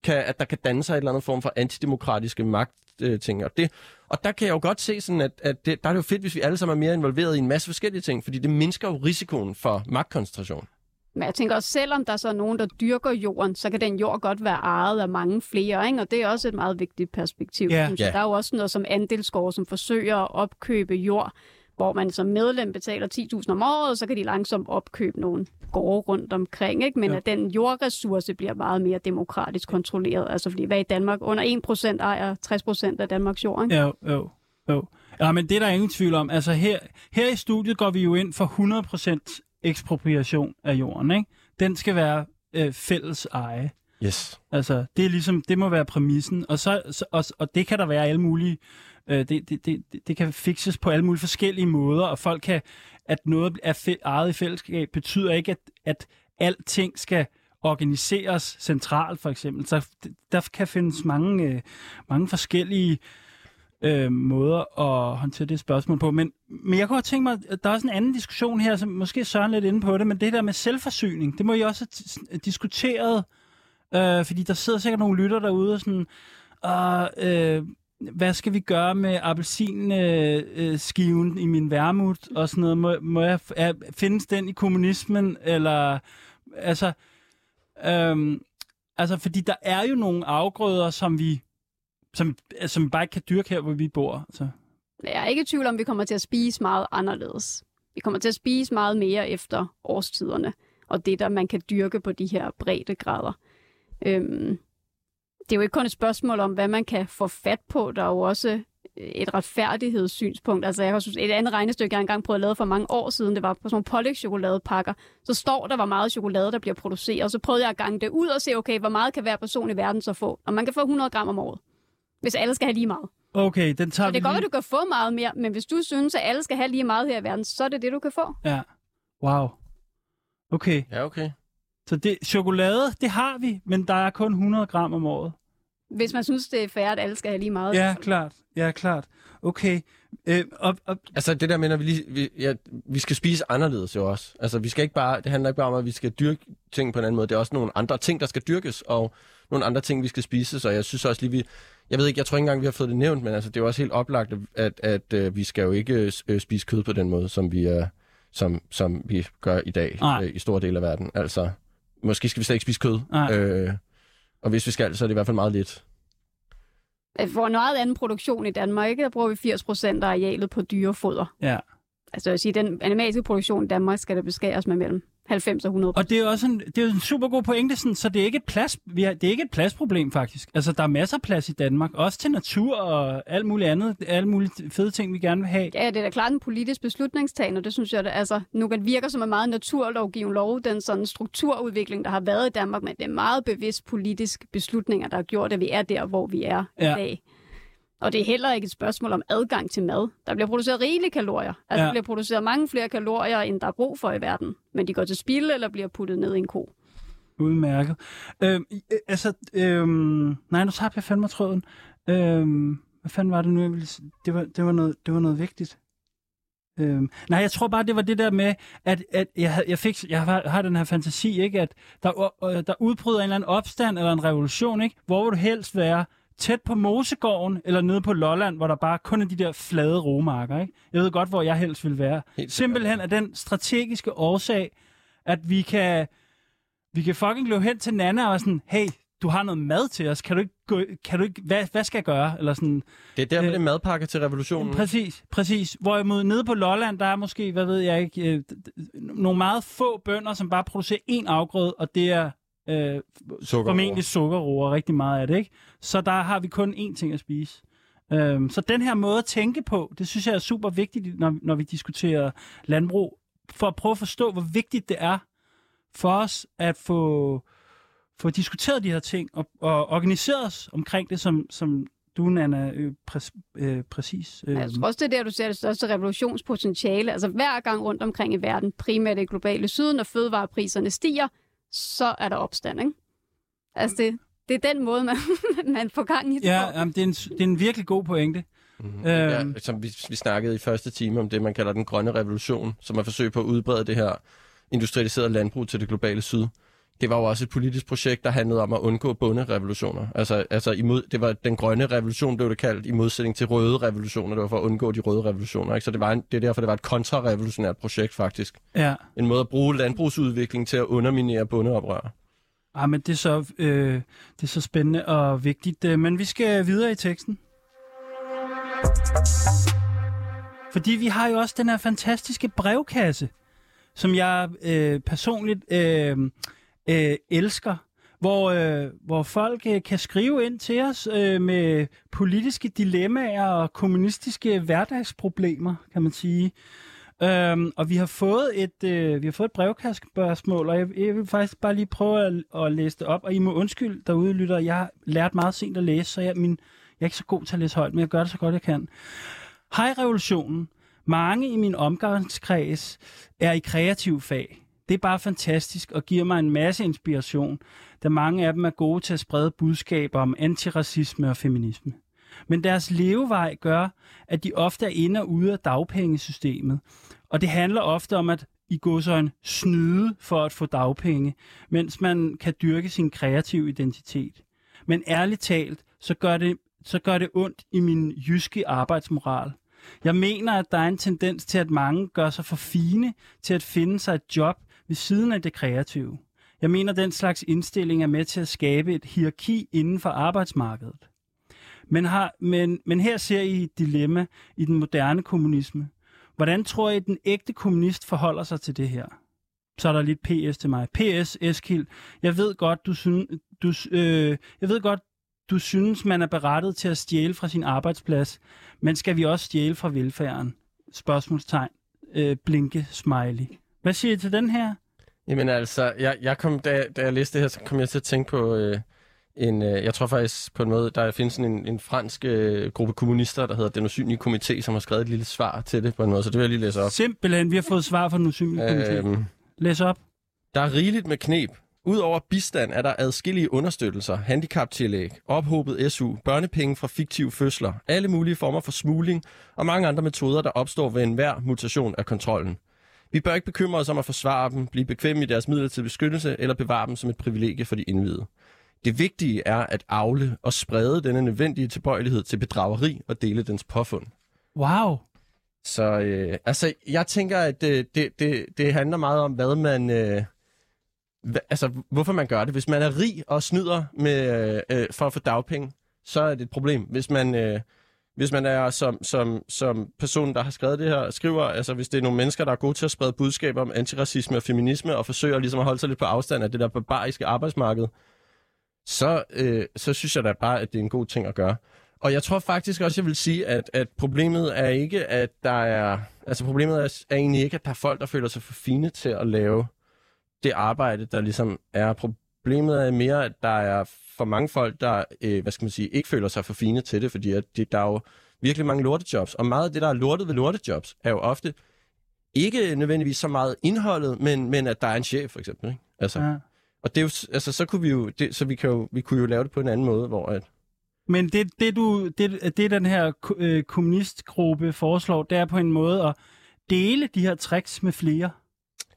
kan, at der kan danne sig et eller andet form for antidemokratiske magtting. Og, det, og der kan jeg jo godt se sådan, at, at det, der er det jo fedt, hvis vi alle sammen er mere involveret i en masse forskellige ting, fordi det mindsker jo risikoen for magtkoncentration.
Men jeg tænker også, selvom der så er nogen, der dyrker jorden, så kan den jord godt være ejet af mange flere, ikke? og det er også et meget vigtigt perspektiv.
Ja.
synes jeg.
Ja.
Der er jo også noget som andelsgård, som forsøger at opkøbe jord, hvor man som medlem betaler 10.000 om året, så kan de langsomt opkøbe nogle gårde rundt omkring, ikke? men
Ja.
at den jordressource bliver meget mere demokratisk kontrolleret. Altså fordi hvad i Danmark? Under 1% ejer 60% af Danmarks jord. Ikke?
Jo, jo, jo. Ja, men det er der ingen tvivl om. Altså her, her i studiet går vi jo ind for 100% ekspropriation af jorden, ikke? Den skal være øh, fælles eje.
Yes.
Altså, det er ligesom, det må være præmissen. Og, så, så, og, og det kan der være alle mulige, øh, det, det, det, det kan fikses på alle mulige forskellige måder, og folk kan, at noget er fe, ejet i fællesskab, betyder ikke, at, at alting skal organiseres centralt, for eksempel. Så der kan findes mange, øh, mange forskellige øh, øh, måder at håndtere det spørgsmål på. Men, men jeg kunne godt tænke mig, at der er også en anden diskussion her, som måske Søren lidt inde på det, men det der med selvforsyning, det må I også have t- diskuteret, øh, fordi der sidder sikkert nogle lytter derude og sådan, og, øh, hvad skal vi gøre med appelsinskiven øh, øh, skiven i min værmut og sådan noget? Må, må jeg, er, findes den i kommunismen? Eller, altså, øhm, altså, fordi der er jo nogle afgrøder, som vi, som, som bare ikke kan dyrke her, hvor vi bor. Så.
Jeg er ikke i tvivl om, at vi kommer til at spise meget anderledes. Vi kommer til at spise meget mere efter årstiderne, og det der, man kan dyrke på de her brede grader. Øhm, det er jo ikke kun et spørgsmål om, hvad man kan få fat på. Der er jo også øh, et retfærdighedssynspunkt. Altså, jeg har synes, et andet regnestykke, jeg engang prøvede at lave for mange år siden, det var på sådan nogle pålægtschokoladepakker. Så står der, hvor meget chokolade, der bliver produceret. Og så prøvede jeg at gange det ud og se, okay, hvor meget kan hver person i verden så få? Og man kan få 100 gram om året, hvis alle skal have lige meget.
Okay, den tager
Så det kan godt
lige.
du kan få meget mere, men hvis du synes, at alle skal have lige meget her i verden, så er det det, du kan få.
Ja. Wow. Okay,
Ja, okay.
så det, chokolade, det har vi, men der er kun 100 gram om året.
Hvis man synes, det er fair, at alle skal have lige meget.
Ja, klart. Ja, klart. Okay. Øh, og, og,
Altså det der med, at vi, lige, vi, ja, vi skal spise anderledes jo også. Altså vi skal ikke bare, det handler ikke bare om, at vi skal dyrke ting på en anden måde. Det er også nogle andre ting, der skal dyrkes, og nogle andre ting, vi skal spise. Så jeg synes også lige, vi... Jeg ved ikke, jeg tror ikke engang, vi har fået det nævnt, men altså, det er jo også helt oplagt, at, at, at vi skal jo ikke øh, spise kød på den måde, som vi, øh, som, som vi gør i dag øh, i store dele af verden. Altså, måske skal vi slet ikke spise kød. Øh, og hvis vi skal, så er det i hvert fald meget lidt.
For en meget anden produktion i Danmark, ikke? der bruger vi 80 procent af arealet på dyrefoder.
ja.
Altså jeg vil sige, den animalske produktion i Danmark skal der beskæres med mellem 90 og 100
Og det er også en, det er en super god pointe, sådan, så det er ikke et plads, vi har, det er ikke et pladsproblem faktisk. Altså der er masser af plads i Danmark, også til natur og alt muligt andet, alle mulige fede ting, vi gerne vil have.
Ja, det er da klart en politisk beslutningstagen, og det synes jeg, det, altså, nu kan virker som en meget naturlovgivende lov, den sådan strukturudvikling, der har været i Danmark, men det er meget bevidst politiske beslutninger, der har gjort, at vi er der, hvor vi er. Ja. i dag. Og det er heller ikke et spørgsmål om adgang til mad. Der bliver produceret rigelige kalorier. Altså, ja. Der bliver produceret mange flere kalorier, end der er brug for i verden. Men de går til spilde eller bliver puttet ned i en ko.
Udmærket. Øhm, øh, altså, øhm, nej, nu tabte jeg fandme tråden. Øhm, hvad fanden var det nu, jeg ville s- det var, det var, noget, det var noget vigtigt. Øhm, nej, jeg tror bare, det var det der med, at, at jeg, jeg, fik, jeg har, har den her fantasi, ikke, at der, øh, der udbryder en eller anden opstand eller en revolution, ikke? hvor vil du helst være? Tæt på Mosegården eller nede på Lolland, hvor der bare kun er de der flade romarker. Ikke? Jeg ved godt, hvor jeg helst vil være.
Helt.
Simpelthen af den strategiske årsag, at vi kan, vi kan fucking løbe hen til Nana og sådan, hey, du har noget mad til os, kan du ikke, gå, kan du ikke hvad, hvad skal jeg gøre? Eller sådan,
Det er der,
Øh,
det madpakke til revolutionen.
Præcis, præcis. Hvorimod nede på Lolland, der er måske, hvad ved jeg ikke, øh, nogle meget få bønder, som bare producerer én afgrøde, og det er øh,
Sukkerroer.
formentlig sukkerroer, rigtig meget af det, ikke? Så der har vi kun én ting at spise. Øhm, så den her måde at tænke på, det synes jeg er super vigtigt, når, når vi diskuterer landbrug, for at prøve at forstå, hvor vigtigt det er for os at få, få diskuteret de her ting og, og organiseret os omkring det, som, som du, Nana, øh, præs, øh, præcis. Øh,
Jeg tror også, det er der, du ser det største revolutionspotentiale. Altså hver gang rundt omkring i verden, primært i det globale syd, når fødevarepriserne stiger, så er der opstand, ikke? Altså det, det er den måde, man, [laughs] man får gang i det
Ja, jamen, det, er en, det er en virkelig god pointe.
Mm-hmm.
Øhm.
Ja, som vi, vi snakkede i første time om det, man kalder den grønne revolution, som er forsøg på at udbrede det her industrialiserede landbrug til det globale syd. Det var jo også et politisk projekt, der handlede om at undgå bunderevolutioner. Altså, altså imod, det var den grønne revolution, blev det kaldt, i modsætning til røde revolutioner. Det var for at undgå de røde revolutioner. Ikke? Så det, var en, det er derfor, det var et kontrarevolutionært projekt, faktisk.
Ja.
En måde at bruge landbrugsudvikling til at underminere bundeoprør.
Ah, men det er, så, øh, det er så spændende og vigtigt. Øh, Men vi skal videre i teksten. Fordi vi har jo også den her fantastiske brevkasse, som jeg øh, personligt øh, øh, elsker, hvor, øh, hvor folk øh, kan skrive ind til os øh, med politiske dilemmaer og kommunistiske hverdagsproblemer, kan man sige. Øhm, og vi har fået et øh, vi har fået et brevkastspørgsmål, og jeg, jeg vil faktisk bare lige prøve at, at læse det op, og I må undskylde derude, lytter, jeg har lært meget sent at læse, så jeg, min, jeg er ikke så god til at læse højt, men jeg gør det så godt jeg kan. Hej revolutionen. Mange i min omgangskreds er i kreativ fag. Det er bare fantastisk og giver mig en masse inspiration, da mange af dem er gode til at sprede budskaber om antiracisme og feminisme. Men deres levevej gør, at de ofte er inde og ude af dagpengesystemet. Og det handler ofte om at i går snyde for at få dagpenge, mens man kan dyrke sin kreative identitet. Men ærligt talt, så gør det, så gør det ondt i min jyske arbejdsmoral. Jeg mener, at der er en tendens til, at mange gør sig for fine til at finde sig et job ved siden af det kreative. Jeg mener, den slags indstilling er med til at skabe et hierarki inden for arbejdsmarkedet. Men, har, men, men her ser I et dilemma i den moderne kommunisme. Hvordan tror I, at den ægte kommunist forholder sig til det her? Så er der lidt PS til mig. PS, Eskild. Jeg ved godt, du synes, du, øh, jeg ved godt, du synes, man er berettet til at stjæle fra sin arbejdsplads, men skal vi også stjæle fra velfærden? Spørgsmålstegn. Øh, blinke smiley. Hvad siger I til den her?
Jamen altså, jeg, jeg kom, da, da jeg læste det her, så kom jeg til at tænke på øh, en, øh, jeg tror faktisk på en måde, der findes sådan en, en fransk øh, gruppe kommunister, der hedder Den Usynlige Komité, som har skrevet et lille svar til det på en måde, så det vil jeg lige læse op.
Simpelthen, vi har fået svar fra den usynlige komité.
Øhm,
Læs op.
Der er rigeligt med knep. Udover bistand er der adskillige understøttelser, handicaptillæg, ophobet SU, børnepenge fra fiktive fødsler, alle mulige former for smugling og mange andre metoder, der opstår ved enhver mutation af kontrollen. Vi bør ikke bekymre os om at forsvare dem, blive bekvemme i deres midlertidige beskyttelse eller bevare dem som et privilegie for de indvidede. Det vigtige er at afle og sprede denne nødvendige tilbøjelighed til bedrageri og dele dens påfund.
Wow.
Så øh, altså, jeg tænker, at øh, det, det, det handler meget om, hvad man... Øh, hva, altså, hvorfor man gør det. Hvis man er rig og snyder med, øh, øh, for at få dagpenge, så er det et problem. Hvis man, øh, hvis man er som, som, som person, der har skrevet det her, skriver, altså hvis det er nogle mennesker, der er gode til at sprede budskaber om antiracisme og feminisme, og forsøger ligesom at holde sig lidt på afstand af det der barbariske arbejdsmarked, så, øh, så synes jeg da bare, at det er en god ting at gøre. Og jeg tror faktisk også, jeg vil sige, at, at problemet er ikke, at der er... Altså problemet er, er egentlig ikke, at der er folk, der føler sig for fine til at lave det arbejde, der ligesom er. Problemet er mere, at der er for mange folk, der, øh, hvad skal man sige, ikke føler sig for fine til det, fordi at det, der er jo virkelig mange lortejobs. Og meget af det, der er lortet ved lortejobs, er jo ofte ikke nødvendigvis så meget indholdet, men, men at der er en chef, for eksempel. Ikke? Altså,
Ja.
Og det er jo, altså, så kunne vi jo, det, så vi, kan jo, vi kunne jo lave det på en anden måde, hvor at,
Men det, det, du, det, det den her øh, kommunistgruppe foreslår, det er på en måde at dele de her tricks med flere.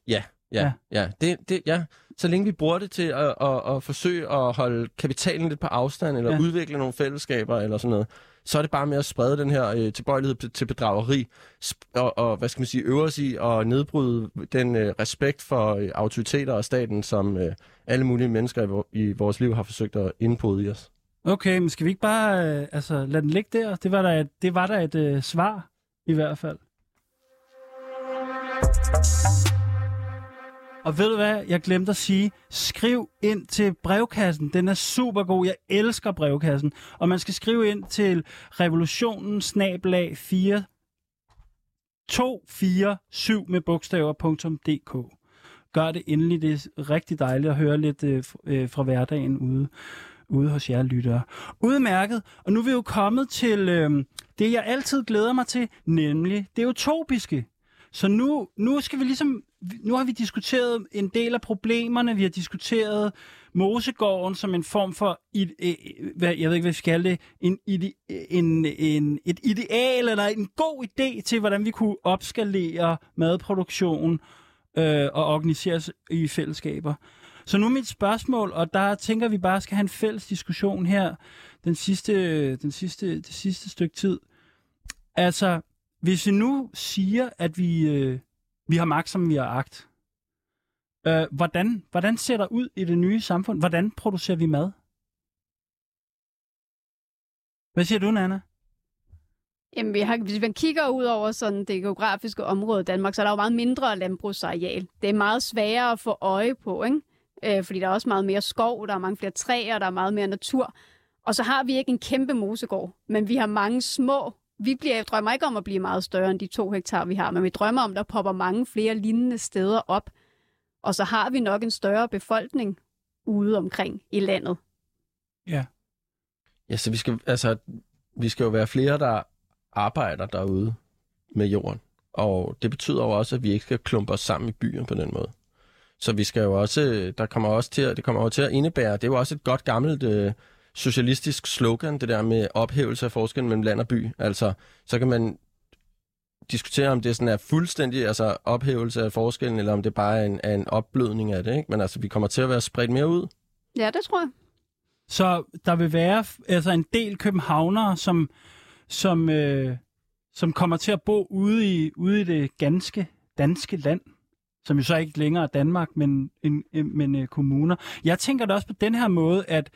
Ja.
ja,
ja. ja. Det, det, ja. Så længe vi bruger det til at, at, at forsøge at holde kapitalen lidt på afstand, eller
Ja.
udvikle nogle fællesskaber, eller sådan noget, så er det bare med at sprede den her øh, tilbøjelighed til- bedrageri, og, og, hvad skal man sige, øve os i at nedbryde den øh, respekt for øh, autoriteter og staten, som øh, alle mulige mennesker i, vor, i vores liv har forsøgt at indbryde i os.
Okay, men skal vi ikke bare øh, altså, lade den ligge der? Det var der et, det var der et øh, svar, i hvert fald. Og ved du hvad, jeg glemte at sige, skriv ind til brevkassen. Den er super god. Jeg elsker brevkassen. Og man skal skrive ind til revolutionen snablag 4 247 med bogstaver.dk. Gør det endelig. Det er rigtig dejligt at høre lidt øh, øh, fra hverdagen ude, ude hos jer lyttere. Udmærket. Og nu er vi jo kommet til øh, det, jeg altid glæder mig til, nemlig det utopiske. Så nu, nu skal vi ligesom, nu har vi diskuteret en del af problemerne, vi har diskuteret Mosegården som en form for, et, hvad, jeg ved ikke, hvad vi skal kalde det, en, ide, en, en, et ideal eller en god idé til, hvordan vi kunne opskalere madproduktion øh, og organisere os i fællesskaber. Så nu er mit spørgsmål, og der tænker vi bare skal have en fælles diskussion her den sidste, den sidste, det sidste stykke tid. Altså, hvis vi nu siger, at vi, øh, vi har magt, som vi har agt, øh, hvordan, hvordan ser der ud i det nye samfund? Hvordan producerer vi mad? Hvad siger du, Nana?
Jamen, vi har, hvis man kigger ud over sådan det geografiske område i Danmark, så er der jo meget mindre landbrugsareal. Det er meget sværere at få øje på, ikke? Øh, fordi der er også meget mere skov, der er mange flere træer, der er meget mere natur. Og så har vi ikke en kæmpe mosegård, men vi har mange små. Vi bliver, jeg drømmer ikke om at blive meget større end de to hektar, vi har, men vi drømmer om, at der popper mange flere lignende steder op. Og så har vi nok en større befolkning ude omkring i landet.
Ja.
Ja, så vi skal, altså, vi skal jo være flere, der arbejder derude med jorden. Og det betyder jo også, at vi ikke skal klumpe os sammen i byer på den måde. Så vi skal jo også, der kommer også til, at- det kommer jo til at indebære, det er jo også et godt gammelt øh, socialistisk slogan, det der med ophævelse af forskellen mellem land og by. Altså, så kan man diskutere, om det sådan er fuldstændig altså ophævelse af forskellen, eller om det bare er en, er en opblødning af det. Ikke? Men altså, vi kommer til at være spredt mere ud.
Ja, det tror jeg.
Så der vil være altså en del københavnere, som, som, øh, som kommer til at bo ude i, ude i det ganske danske land, som jo så ikke længere er Danmark, men, en, en, men øh, kommuner. Jeg tænker da også på den her måde, at,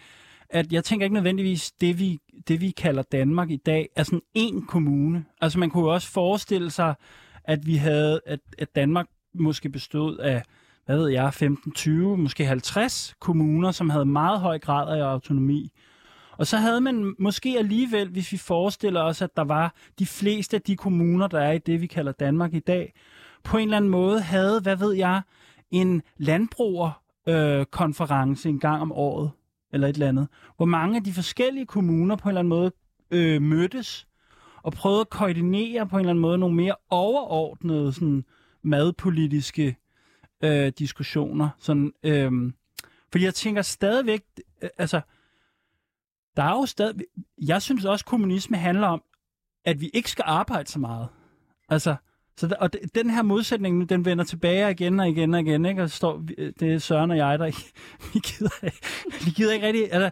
at jeg tænker ikke nødvendigvis, det vi, det vi kalder Danmark i dag, er sådan en kommune. Altså man kunne jo også forestille sig, at vi havde, at, at Danmark måske bestod af hvad ved jeg, 15, 20, måske 50 kommuner, som havde meget høj grad af autonomi. Og så havde man måske alligevel, hvis vi forestiller os, at der var de fleste af de kommuner, der er i det, vi kalder Danmark i dag, på en eller anden måde havde, hvad ved jeg, en landbrugerkonference øh, en gang om året, eller et eller andet, hvor mange af de forskellige kommuner på en eller anden måde øh, mødtes og prøvede at koordinere på en eller anden måde nogle mere overordnede sådan, madpolitiske øh, diskussioner. Sådan, øh, fordi jeg tænker stadigvæk, øh, altså, der er jo stadig... Jeg synes også, at kommunisme handler om, at vi ikke skal arbejde så meget. Altså, så der, og den her modsætning, den vender tilbage igen og igen og igen, ikke? Og så står, det er Søren og jeg, der [laughs] vi gider, vi gider ikke rigtig... Altså,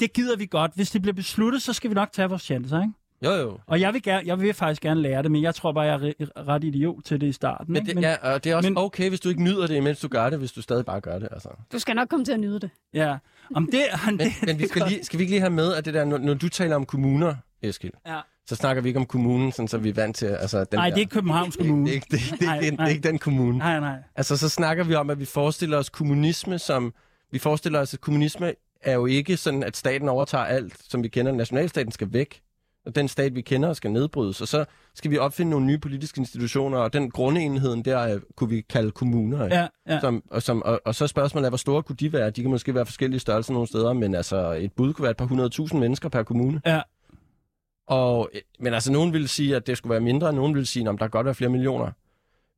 det gider vi godt. Hvis det bliver besluttet, så skal vi nok tage vores chancer, ikke?
Jo, jo.
Og jeg vil, gerne, jeg vil faktisk gerne lære det, men jeg tror bare, jeg er ret idiot til det i starten.
Men
ikke?
det,
men,
ja, og det er også
men-
okay, hvis du ikke nyder det, mens du gør det, hvis du stadig bare gør det. Altså.
Du skal nok komme til at nyde det.
ja. Om det, om
Men,
det,
men vi
det
skal, lige, skal vi ikke lige have med, at det der, når, når du taler om kommuner, Eskild,
Ja.
Så snakker vi ikke om kommunen, sådan, så vi er vant til... Altså, den
Nej, det er ikke Københavns Kommune.
Det det, det, det,
Nej,
det, det, det er ikke den kommune.
Nej, nej.
Altså, så snakker vi om, at vi forestiller os kommunisme som... Vi forestiller os, at kommunisme er jo ikke sådan, at staten overtager alt, som vi kender. Nationalstaten skal væk. Og den stat, vi kender, skal nedbrydes. Og så skal vi opfinde nogle nye politiske institutioner, og den grundenheden der øh, kunne vi kalde kommuner.
Ja, ja.
Som, og, som, og, og så spørgsmålet, er, hvor store kunne de være? De kan måske være forskellige størrelser nogle steder, men altså et bud kunne være et par hundredtusind mennesker per kommune.
Ja.
Og, øh, men altså, nogen ville sige, at det skulle være mindre, og nogen ville sige, at der kan godt være flere millioner.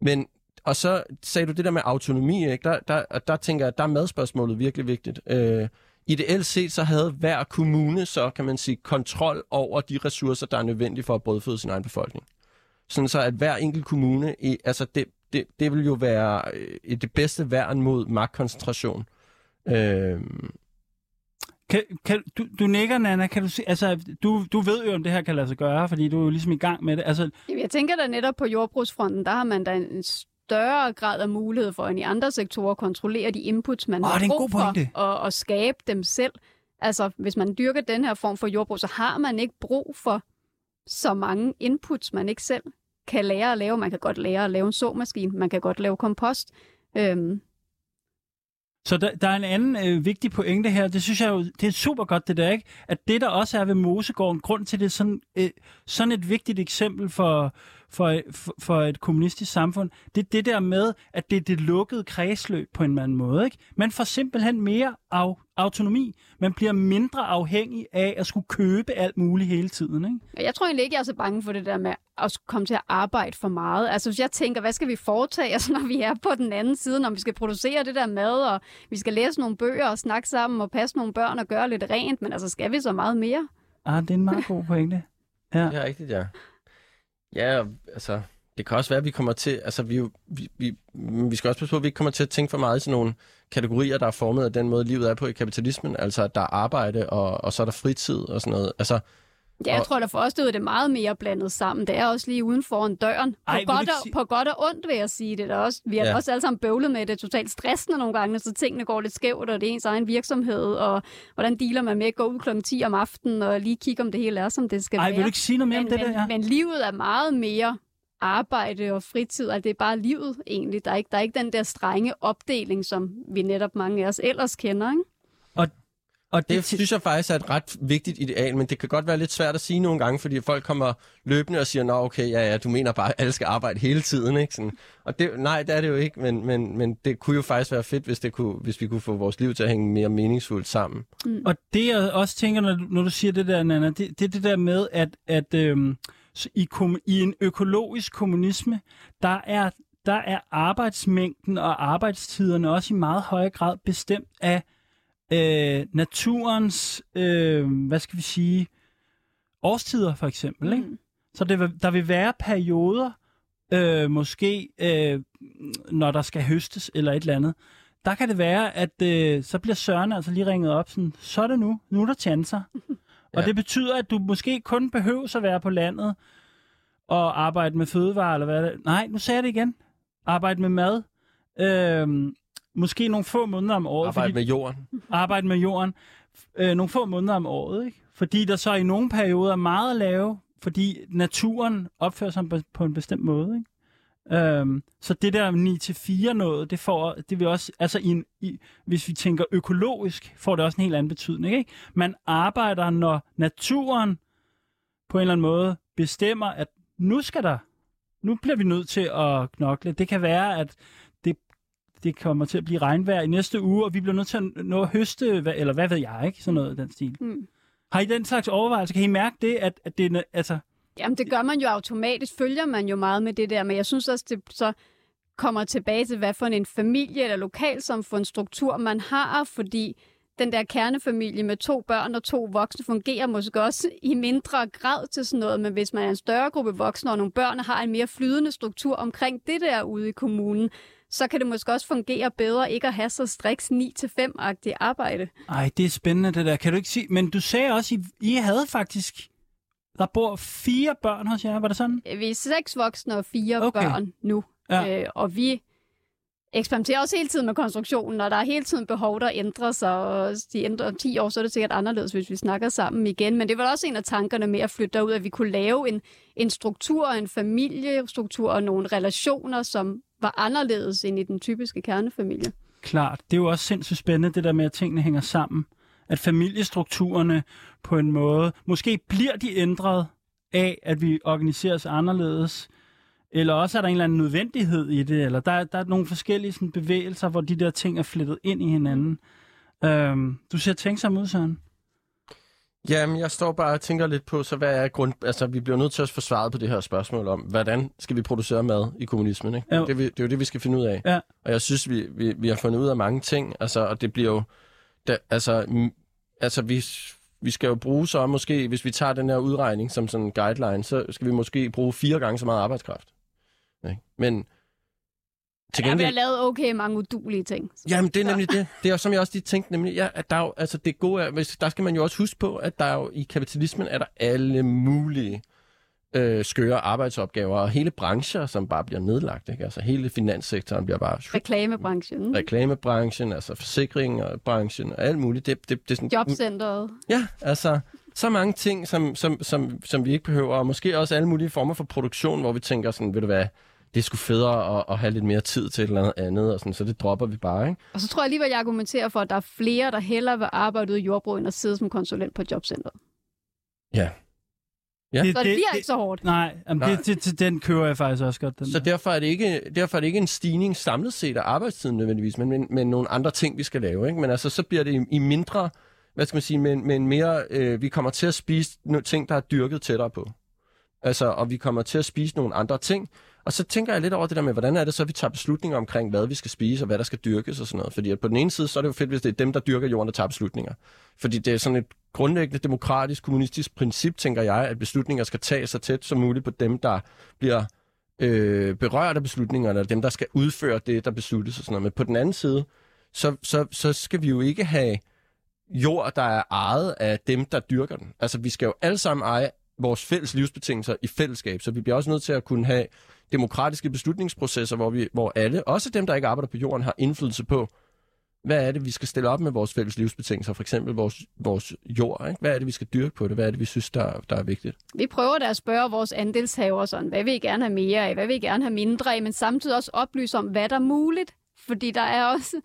Men, og så sagde du det der med autonomi, ikke? Der, der, og der tænker jeg, at der er madspørgsmålet virkelig vigtigt. Øh, ideelt set, så havde hver kommune så, kan man sige, kontrol over de ressourcer, der er nødvendige for at brødføde sin egen befolkning. Sådan så, at hver enkelt kommune, i, altså det, det, det vil jo være øh, det bedste værn mod magtkoncentration. Øh,
kan, kan, du, du nikker, Nana. Kan du, se, altså, du, du ved jo, om det her kan lade sig gøre, fordi du er jo ligesom i gang med det. Altså,
Jeg tænker da netop på jordbrugsfronten, der har man da en større grad af mulighed for end i andre sektorer at kontrollere de inputs, man
Åh,
har brug for, og, og skabe dem selv. Altså, hvis man dyrker den her form for jordbrug, så har man ikke brug for så mange inputs, man ikke selv kan lære at lave. Man kan godt lære at lave en såmaskine, man kan godt lave kompost. Øhm,
så der, der er en anden øh, vigtig pointe her. Det synes jeg jo, det er super godt det der, ikke? At det der også er ved Mosegården, grund til det er sådan, øh, sådan et vigtigt eksempel for, for, for, for et kommunistisk samfund, det er det der med, at det er det lukkede kredsløb på en eller anden måde, ikke? Man får simpelthen mere af, autonomi. Man bliver mindre afhængig af at skulle købe alt muligt hele tiden, ikke?
Jeg tror egentlig ikke, jeg er så bange for det der med at skulle komme til at arbejde for meget. Altså hvis jeg tænker, hvad skal vi foretage os, [laughs] når vi er på den anden side, når vi skal producere det der mad, og vi skal læse nogle bøger og snakke sammen og passe nogle børn og gøre lidt rent, men altså skal vi så meget mere?
Ah, det er en meget god pointe. Ja.
Det er rigtigt, ja. Ja, altså, det kan også være, at vi kommer til, altså vi, vi, vi, vi skal også passe på, at vi ikke kommer til at tænke for meget i sådan nogle kategorier, der er formet af den måde, livet er på i kapitalismen. Altså, at der er arbejde, og, og så er der fritid og sådan noget. Altså,
Ja, jeg
Og-
tror da for os, det er det meget mere blandet sammen. Det er også lige uden for en døren. På,
Ej,
Ej, godt og,
sige-
på godt og ondt, vil jeg sige det. Der også, vi har
Ja.
også alle sammen bøvlet med det. Det er totalt stressende nogle gange, så tingene går lidt skævt, og det er ens egen virksomhed, og hvordan dealer man med at gå ud klokken 10 om aftenen, og lige kigge, om det hele er, som det skal
Ej,
være.
vil du ikke sige noget mere om
men,
det
men,
der? Ja?
men livet er meget mere arbejde og fritid, altså det er bare livet egentlig. Der er ikke, der er ikke den der strenge opdeling, som vi netop mange af os ellers kender. Ikke?
Og
det synes jeg faktisk er et ret vigtigt ideal, men det kan godt være lidt svært at sige nogle gange, fordi folk kommer løbende og siger, nå okay, ja, ja, du mener bare, at alle skal arbejde hele tiden, ikke? Sådan. Og det, nej, det er det jo ikke, men, men, men det kunne jo faktisk være fedt, hvis, det kunne, hvis vi kunne få vores liv til at hænge mere meningsfuldt sammen.
Og det jeg også tænker, når du, når du siger det der, Nana, det, det er det der med, at, at øhm, i, kom, i en økologisk kommunisme, der er, der er arbejdsmængden og arbejdstiderne også i meget højere grad bestemt af øh, naturens, øh, hvad skal vi sige, årstider for eksempel. Ikke?
Mm.
Så det vil, der vil være perioder, øh, måske øh, når der skal høstes eller et eller andet, der kan det være, at øh, så bliver Søren altså lige ringet op sådan, så er det nu, nu er der chancer. [laughs] Og
Ja.
det betyder, at du måske kun behøver at være på landet og arbejde med fødevarer, eller hvad det. Nej, nu sagde jeg det igen. Arbejde med mad. Øh, måske nogle få måneder om året.
Arbejde med jorden.
arbejde med jorden øh, nogle få måneder om året, ikke? Fordi der så i nogle perioder er meget lave, fordi naturen opfører sig på- på en bestemt måde, ikke? Øhm, så det der 9-4 noget, det får, det vil også, altså i en, i, hvis vi tænker økologisk, får det også en helt anden betydning. Ikke? Man arbejder, når naturen på en eller anden måde bestemmer, at nu skal der, nu bliver vi nødt til at knokle. Det kan være, at det, kommer til at blive regnvejr i næste uge, og vi bliver nødt til at nå at høste, hvad- eller hvad ved jeg, ikke? Sådan noget den stil.
Mm.
Har I den slags overvejelser? Kan I mærke det, at, at det er, altså,
Jamen, det gør man jo automatisk, følger man jo meget med det der, men jeg synes også, det så kommer tilbage til, hvad for en familie eller lokalsamfundsstruktur man har, fordi den der kernefamilie med to børn og to voksne fungerer måske også i mindre grad til sådan noget, men hvis man er en større gruppe voksne og nogle børn og har en mere flydende struktur omkring det der ude i kommunen, så kan det måske også fungere bedre ikke at have så striks 9-5-agtigt arbejde.
Ej, det er spændende det der. Kan du ikke sige... Men du sagde også, I, I havde faktisk... Der bor fire børn hos jer, var det sådan?
Vi er seks voksne og fire
Okay.
børn nu,
Ja.
øh, og vi eksperimenterer også hele tiden med konstruktionen, og der er hele tiden behov, der ændrer sig, og de ændrer om 10 år, så er det sikkert anderledes, hvis vi snakker sammen igen. Men det var også en af tankerne med at flytte derud, at vi kunne lave en, en struktur, en familiestruktur og nogle relationer, som var anderledes end i den typiske kernefamilie.
Klart. Det er jo også sindssygt spændende, det der med, at tingene hænger sammen. At familiestrukturerne på en måde... Måske bliver de ændret af, at vi organiseres anderledes. Eller også er der en eller anden nødvendighed i det. Eller der, der er nogle forskellige sådan, bevægelser, hvor de der ting er flettet ind i hinanden. Øhm, du ser tænksom ud, Søren.
Jamen, jeg står bare og tænker lidt på, så hvad er grund... Altså, vi bliver nødt til at få svaret på det her spørgsmål om, hvordan skal vi producere mad i kommunismen, ikke?
Jo.
Det, er det er jo det, vi skal finde ud af.
Ja.
Og jeg synes, vi, vi, vi har fundet ud af mange ting, altså, og det bliver jo... Da, altså, m- altså vi, vi skal jo bruge så måske, hvis vi tager den her udregning som sådan en guideline, så skal vi måske bruge fire gange så meget arbejdskraft. Ikke? Men til gengæld...
bliver lavet okay mange udulige ting.
Jamen, det er nemlig det. Det er jo, som jeg også lige tænkte, nemlig, ja, at der er jo, altså det gode er, hvis, der skal man jo også huske på, at der er jo i kapitalismen er der alle mulige øh, skøre arbejdsopgaver, og hele brancher, som bare bliver nedlagt. Ikke? Altså hele finanssektoren bliver bare...
Reklamebranchen,
Reklamebranchen, altså forsikringerbranchen og alt muligt. Det, det, det er sådan,
jobcenteret.
Ja, altså så mange ting, som, som, som, som vi ikke behøver, og måske også alle mulige former for produktion, hvor vi tænker sådan, ved du hvad, det er sgu federe at, at have lidt mere tid til et eller andet andet, og sådan, så det dropper vi bare, ikke?
Og så tror jeg alligevel, jeg argumenterer for, at der er flere, der hellere vil arbejde ude i jordbrug, end at sidde som konsulent på jobcenteret.
Ja. Ja.
Så det bliver ikke så hårdt.
Nej, jamen,
Nej.
Det, det, det, den kører jeg faktisk også godt. Den
Så
der.
derfor er, det ikke, derfor er det ikke en stigning samlet set af arbejdstiden nødvendigvis, men, men, men nogle andre ting, vi skal lave. Ikke? Men altså, så bliver det i, i mindre, hvad skal man sige, med, med en mere, øh, vi kommer til at spise nogle ting, der er dyrket tættere på. Altså, og vi kommer til at spise nogle andre ting. Og så tænker jeg lidt over det der med, hvordan er det så, vi tager beslutninger omkring, hvad vi skal spise, og hvad der skal dyrkes og sådan noget. Fordi at på den ene side, så er det jo fedt, hvis det er dem, der dyrker jorden, der tager beslutninger. Fordi det er sådan et grundlæggende demokratisk, kommunistisk princip, tænker jeg, at beslutninger skal tages så tæt som muligt på dem, der bliver øh, berørt af beslutningerne, eller dem, der skal udføre det, der besluttes og sådan noget. Men på den anden side, så, så, så skal vi jo ikke have jord, der er ejet af dem, der dyrker den. Altså, vi skal jo alle sammen eje vores fælles livsbetingelser i fællesskab, så vi bliver også nødt til at kunne have demokratiske beslutningsprocesser, hvor, vi, hvor alle, også dem, der ikke arbejder på jorden, har indflydelse på, hvad er det, vi skal stille op med vores fælles livsbetingelser, for eksempel vores, vores jord, ikke? hvad er det, vi skal dyrke på det, hvad er det, vi synes, der, der er vigtigt.
Vi prøver da at spørge vores andelshaver sådan, hvad vil I gerne have mere af, hvad vil I gerne have mindre af, men samtidig også oplyse om, hvad der er muligt. Fordi der er også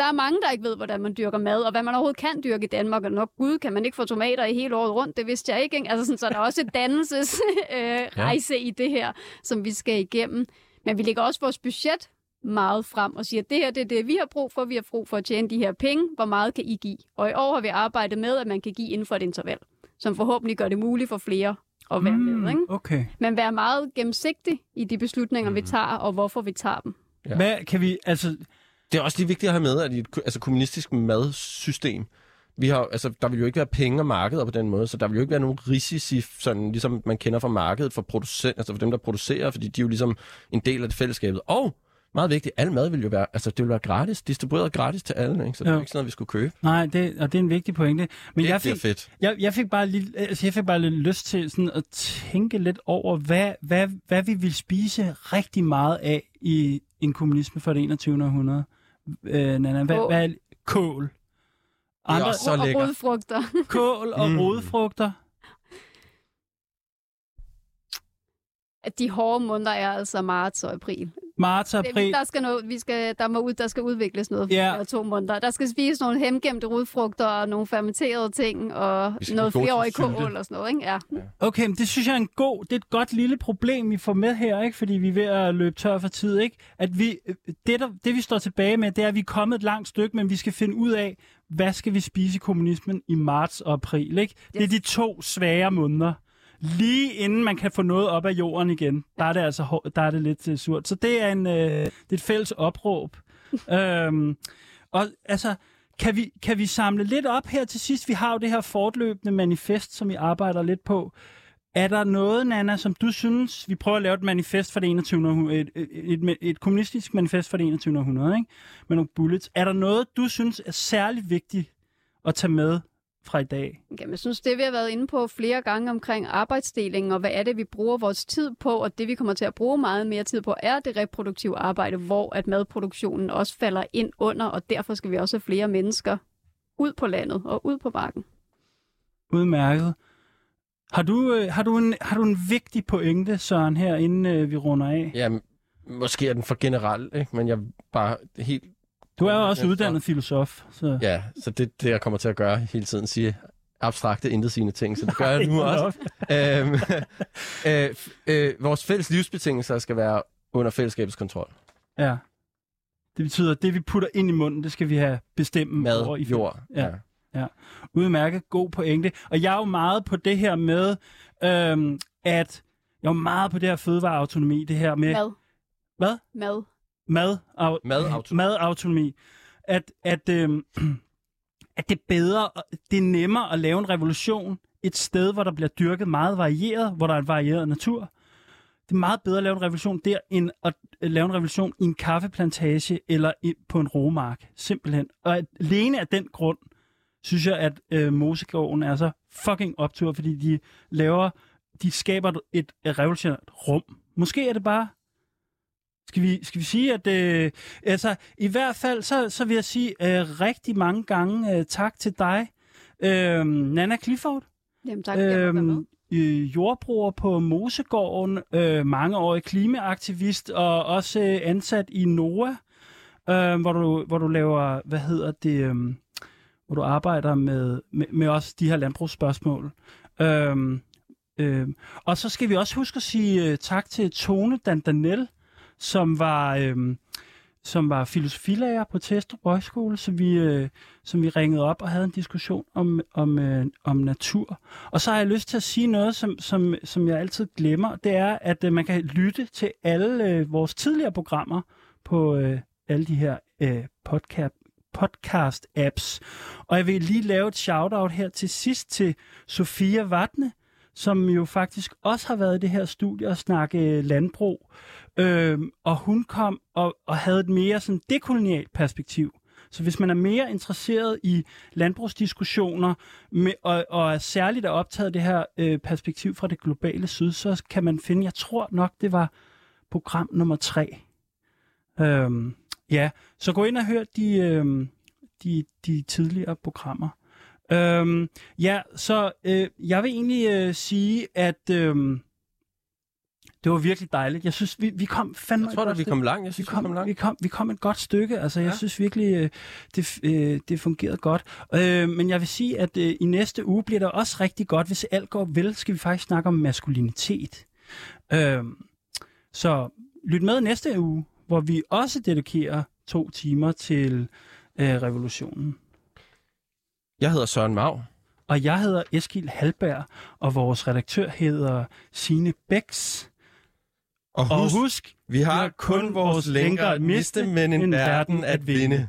der er mange, der ikke ved, hvordan man dyrker mad, og hvad man overhovedet kan dyrke i Danmark. Og nok gud, kan man ikke få tomater i hele året rundt, det vidste jeg ikke. ikke? Altså sådan, så der er også et dannelsesrejse [laughs] øh, rejse i det her, som vi skal igennem. Men vi lægger også vores budget meget frem og siger, at det her det er det, vi har brug for. Vi har brug for at tjene de her penge. Hvor meget kan I give? Og i år har vi arbejdet med, at man kan give inden for et interval, som forhåbentlig gør det muligt for flere at være
Mm,
med. Ikke?
Okay.
Men være meget gennemsigtig i de beslutninger,
Mhm.
vi tager, og hvorfor vi tager dem.
Ja.
Hvad kan vi, altså,
Det er også lige vigtigt at have med, at i et altså, kommunistisk madsystem, vi har, altså, der vil jo ikke være penge og markeder på den måde, så der vil jo ikke være nogen risici, sådan, ligesom man kender fra markedet for, producent, altså for dem, der producerer, fordi de er jo ligesom en del af det fællesskabet. Og meget vigtigt, al mad vil jo være, altså det vil være gratis, distribueret gratis til alle, ikke? så det er
Jo.
ikke sådan noget, vi skulle købe.
nej, det, og det er en vigtig pointe. Men
det
jeg fik,
fedt.
jeg, jeg, fik bare lige, altså jeg fik bare lidt lyst til sådan at tænke lidt over, hvad, hvad, hvad vi vil spise rigtig meget af i en kommunisme for det 21. århundrede. Øh, Nana, hvad, hvad er kål? Andre,
også så
og
lækker.
rodfrugter. [laughs]
kål og
Mm.
mm. rodfrugter.
at de hårde måneder er altså marts og april.
Marts april.
der, skal noget, vi skal, der, må ud, der skal udvikles noget for
Ja.
de her to måneder. Der skal spises nogle hemgemte rodfrugter og nogle fermenterede ting og noget
sylte.
kål og sådan noget. Ikke? Ja.
Okay, men det synes jeg er en god, det er et godt lille problem, vi får med her, ikke? fordi vi er ved at løbe tør for tid. Ikke? At vi, det, der, det, vi står tilbage med, det er, at vi er kommet et langt stykke, men vi skal finde ud af, hvad skal vi spise i kommunismen i marts og april. Ikke? Det er de to svære måneder. Lige inden man kan få noget op af jorden igen, der er det altså der er det lidt øh, surt. Så det er, en, øh, det er et fælles opråb. [laughs] øhm, og altså, kan vi, kan vi samle lidt op her til sidst? Vi har jo det her fortløbende manifest, som vi arbejder lidt på. Er der noget, Nana, som du synes, vi prøver at lave et manifest for det 21. århundrede, et, et, et, et kommunistisk manifest for det 21. århundrede, ikke? med nogle bullets. Er der noget, du synes er særlig vigtigt at tage med fra i dag?
Jamen, jeg synes, det vi har været inde på flere gange omkring arbejdsdelingen, og hvad er det, vi bruger vores tid på, og det vi kommer til at bruge meget mere tid på, er det reproduktive arbejde, hvor at madproduktionen også falder ind under, og derfor skal vi også have flere mennesker ud på landet og ud på bakken.
Udmærket. Har du, øh, har du, en, har du en vigtig pointe, Søren, her inden øh, vi runder af?
Ja, måske er den for generel, ikke? men jeg er bare helt...
Du er jo også
Ja, så-
uddannet filosof. Så.
Ja, så det det, jeg kommer til at gøre hele tiden, sige abstrakte, intetsigende ting, så det gør jeg nu også. [laughs] øhm, [laughs] øh, øh, vores fælles livsbetingelser skal være under fællesskabets kontrol.
Ja. Det betyder, at det vi putter ind i munden, det skal vi have bestemme
Mad,
over i
jord.
Ja. Udmærket, god pointe. Og jeg er jo meget på det her med, øhm, at jeg er meget på det her fødevareautonomi, det her med
Mad.
Hvad?
Mad.
Mad, au,
Madautonomi.
madautonomi. At, at, øhm, [clears throat] at det er bedre, det er nemmere at lave en revolution et sted, hvor der bliver dyrket meget varieret, hvor der er en varieret natur. Det er meget bedre at lave en revolution der, end at lave en revolution i en kaffeplantage eller på en romark. Simpelthen. Og at, alene af den grund, synes jeg, at øh, Mosegården er så fucking optur, fordi de laver, de skaber et, et revolutionært rum. Måske er det bare skal vi, skal vi sige, at øh, altså, i hvert fald, så, så vil jeg sige øh, rigtig mange gange øh, tak til dig, øh, Nana Clifford,
Jamen tak, øhm, jeg
øh, jordbruger på Mosegården, øh, mangeårig klimaaktivist og også øh, ansat i NOAH, øh, hvor, du, hvor du laver, hvad hedder det, øh, hvor du arbejder med, med, med også de her landbrugsspørgsmål. Øh, øh, og så skal vi også huske at sige øh, tak til Tone Dandanel, som var, øh, som var filosofilærer på Testrup Højskole, som vi, øh, som vi ringede op og havde en diskussion om, om, øh, om natur. Og så har jeg lyst til at sige noget, som, som, som jeg altid glemmer. Det er, at øh, man kan lytte til alle øh, vores tidligere programmer på øh, alle de her øh, podcast podcast-apps. Og jeg vil lige lave et shout-out her til sidst til Sofia Vatne, som jo faktisk også har været i det her studie og snakke øh, landbrug. Øhm, og hun kom og, og havde et mere sådan dekolonialt perspektiv. Så hvis man er mere interesseret i landbrugsdiskussioner med, og, og er særligt er optaget det her øh, perspektiv fra det globale syd, så kan man finde, jeg tror nok, det var program nummer tre. Øhm, ja, så gå ind og hør de, øhm, de, de tidligere programmer. Øhm, ja, så øh, jeg vil egentlig øh, sige, at øh, det var virkelig dejligt. Jeg synes, vi, vi kom fandme
Jeg tror da, vi kom langt. Jeg
Vi
synes, vi
kom,
kom langt.
vi, kom, vi kom et godt stykke. Altså, jeg
Ja.
synes virkelig, øh, det, øh, det fungerede godt. Øh, men jeg vil sige, at øh, i næste uge bliver det også rigtig godt. Hvis alt går vel, skal vi faktisk snakke om maskulinitet. Øh, så lyt med næste uge, hvor vi også dedikerer to timer til øh, revolutionen.
Jeg hedder Søren Mau.
Og jeg hedder Eskil Halberg, og vores redaktør hedder Sine Bæks.
Og
Og
husk,
husk,
vi har kun vores lænker at miste, men en verden at vinde.